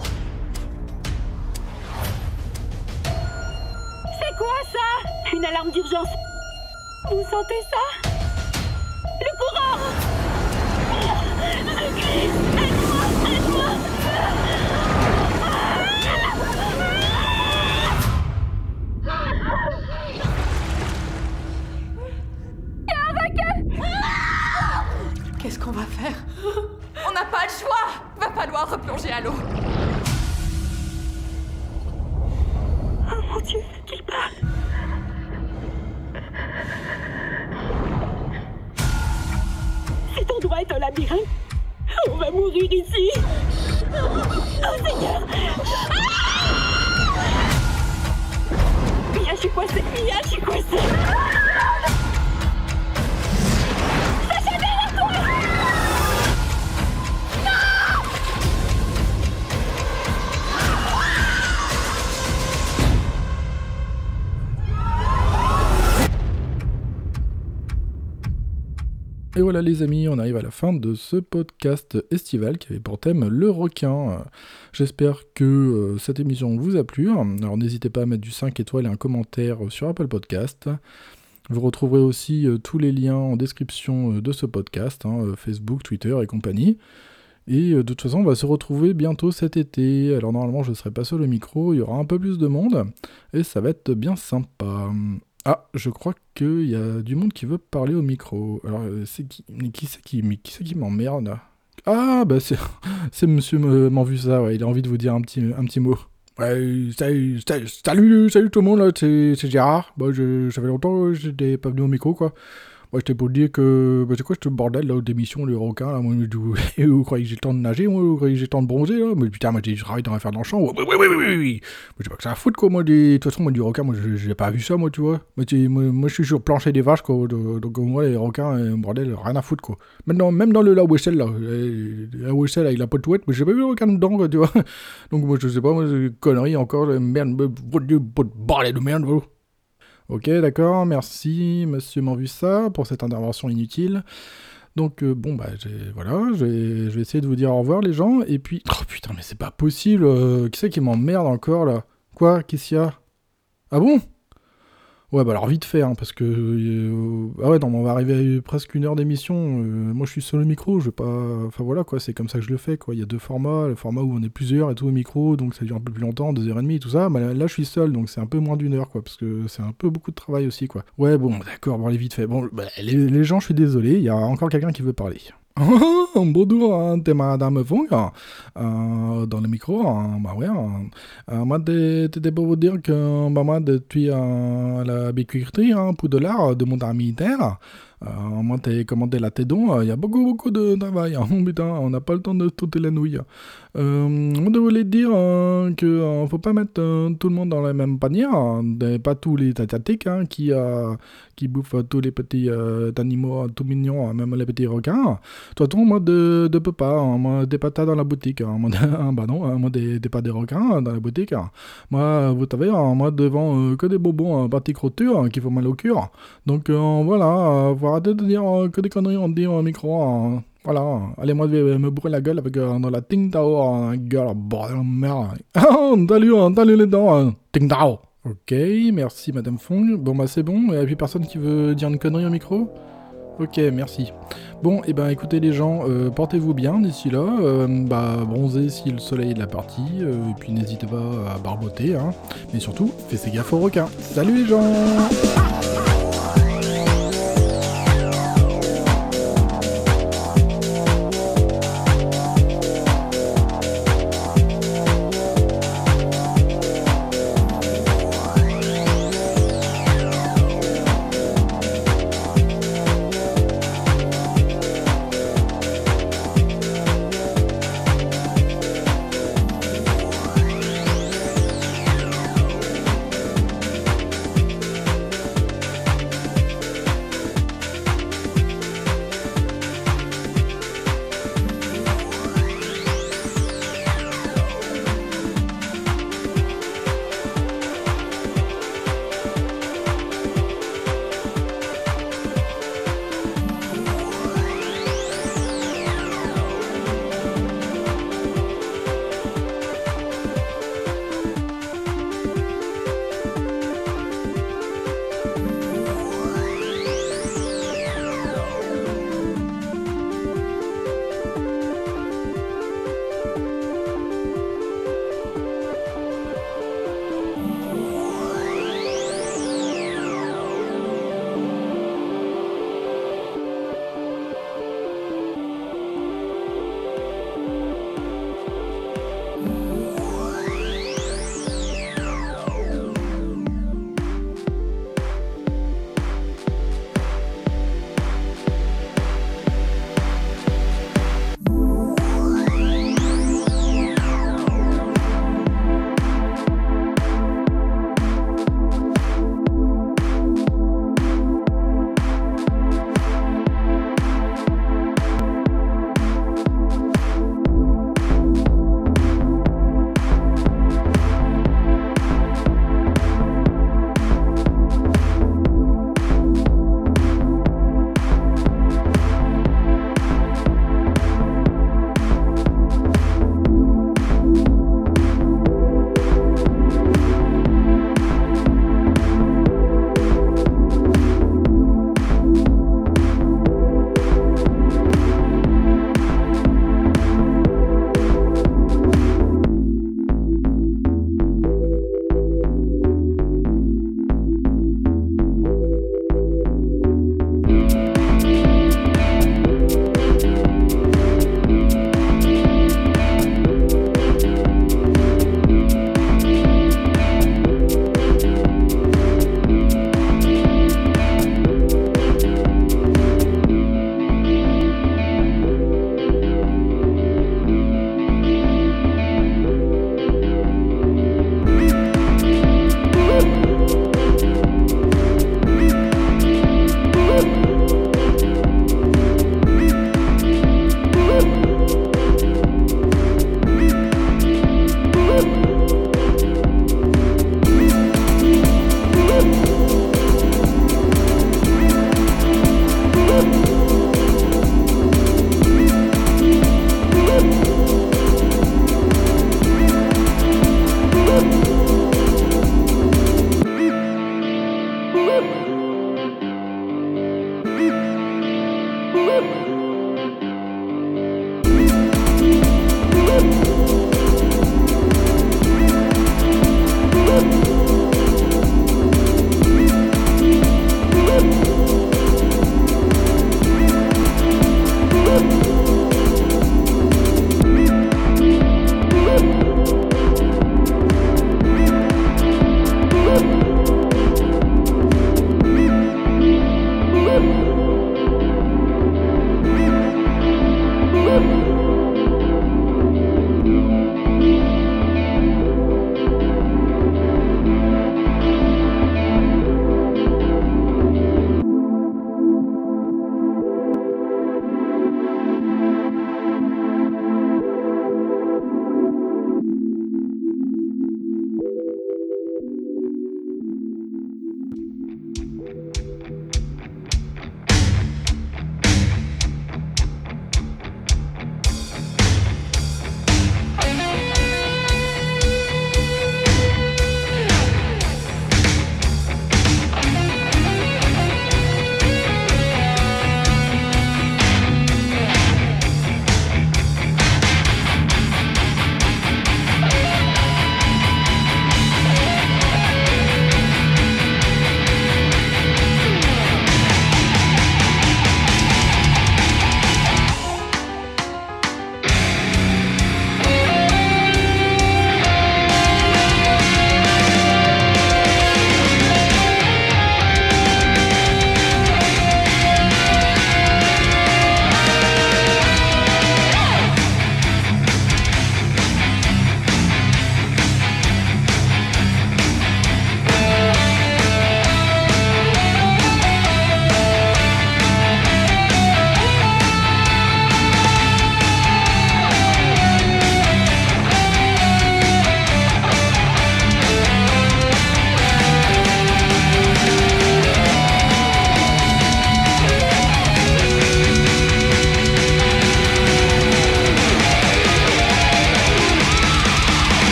C'est quoi ça? Une alarme d'urgence Vous sentez ça Le courant Aide-moi Aide-moi Qu'est-ce qu'on va faire On n'a pas le choix Va falloir replonger à l'eau. Oh mon dieu, qu'il parle On va mourir ici. Oh Seigneur. Mia, je suis coincée Mia, je suis coincée Et voilà les amis, on arrive à la fin de ce podcast estival qui avait pour thème le requin. J'espère que euh, cette émission vous a plu. Alors n'hésitez pas à mettre du 5 étoiles et un commentaire sur Apple Podcast. Vous retrouverez aussi euh, tous les liens en description euh, de ce podcast, hein, Facebook, Twitter et compagnie. Et de toute façon, on va se retrouver bientôt cet été. Alors normalement, je ne serai pas seul au micro, il y aura un peu plus de monde, et ça va être bien sympa. Ah, je crois qu'il y a du monde qui veut parler au micro. Alors, euh, c'est qui Mais qui c'est qui, qui, qui m'emmerde Ah, bah c'est, [LAUGHS] c'est monsieur ça, ouais, il a envie de vous dire un petit, un petit mot. Ouais, salut, salut, salut, tout le monde, là, c'est, Gérard. Bah, je, longtemps que j'étais pas venu au micro, quoi. Moi, j'étais pour dire que. Bah, c'est quoi ce bordel, là, d'émission, le requin, là Moi, vous, [LAUGHS] vous croyez que j'ai le temps de nager, moi Vous croyez que j'ai le temps de bronzer, là? Mais putain, moi, je travaille dans l'affaire dans le champ. Oui, oui, oui, oui, oui. Moi, j'ai pas que ça à foutre, quoi, moi. De toute façon, moi, du requin, moi, je- j'ai pas vu ça, moi, tu vois. Moi, moi, je suis sur plancher des vaches, quoi. Donc, donc, moi, les requins, euh, bordel, rien à foutre, quoi. Dans, même dans le La Wessel, là. euh, La Wessel, avec la potouette, mais j'ai pas vu le requin dedans, quoi, tu vois. [LAUGHS] Donc, moi, je sais pas, moi, connerie encore. Merde, bordel de merde. Ok, d'accord, merci Monsieur Manvussa pour cette intervention inutile. Donc euh, bon bah voilà, je vais essayer de vous dire au revoir les gens et puis oh putain mais c'est pas possible, euh, qui c'est qui m'emmerde encore là? Quoi? Qu'est-ce qu'il y a? Ah bon? Ouais bah alors vite fait hein, parce que euh, ah ouais non mais on va arriver à presque une heure d'émission. euh, moi je suis seul au micro, je vais pas, enfin voilà quoi, c'est comme ça que je le fais quoi. Il y a deux formats, le format où on est plusieurs et tout au micro, donc ça dure un peu plus longtemps, deux heures et demie tout ça. Mais là, je suis seul donc c'est un peu moins d'une heure quoi, parce que c'est un peu beaucoup de travail aussi quoi. Ouais bon d'accord, bon allez vite fait. Bon bah, les, les gens je suis désolé, il y a encore quelqu'un qui veut parler. Bonjour, hein, t'es Madame Fong euh, dans le micro. hein, bah ouais, hein. Euh, moi, c'était pour vous dire que bah, moi, depuis euh, la bicuiterie hein, Poudlard de mon arme militaire, euh, moi, t'ai commandé la tédon. Il y a beaucoup, beaucoup de travail. hein. [LAUGHS] Putain, on n'a pas le temps de toutes les nouilles. Euh, on devait dire euh, que euh, faut pas mettre euh, tout le monde dans le même panier. hein. Pas tous les asiatiques hein, qui, euh, qui bouffent tous les petits euh, animaux euh, tout mignons, même les petits requins. Toute façon, moi, de, de pas. Moi, des patates dans la boutique. Moi, [LAUGHS] ah, bah non, moi, des, pas des requins dans la boutique. Moi, vous savez, moi, devant euh, que des bonbons euh, partie crotture qui font mal au cœur. Donc, euh, voilà, euh, faut de dire euh, que des conneries on dit au micro. hein. Voilà, allez, moi, je vais me bourrer la gueule avec euh, dans la Ting Tao, hein, gueule, bordel de merde. [LAUGHS] Ah, salut, hein, salut les dents, hein. Ting Tao. Ok, merci Madame Fong. Bon, bah, c'est bon. A plus personne qui veut dire une connerie au micro Ok, merci. Bon, et ben écoutez les gens, euh, portez-vous bien d'ici là, euh, bah bronzez si le soleil est de la partie, et puis n'hésitez pas à barboter, hein. Mais surtout, faites gaffe aux requins. Salut les gens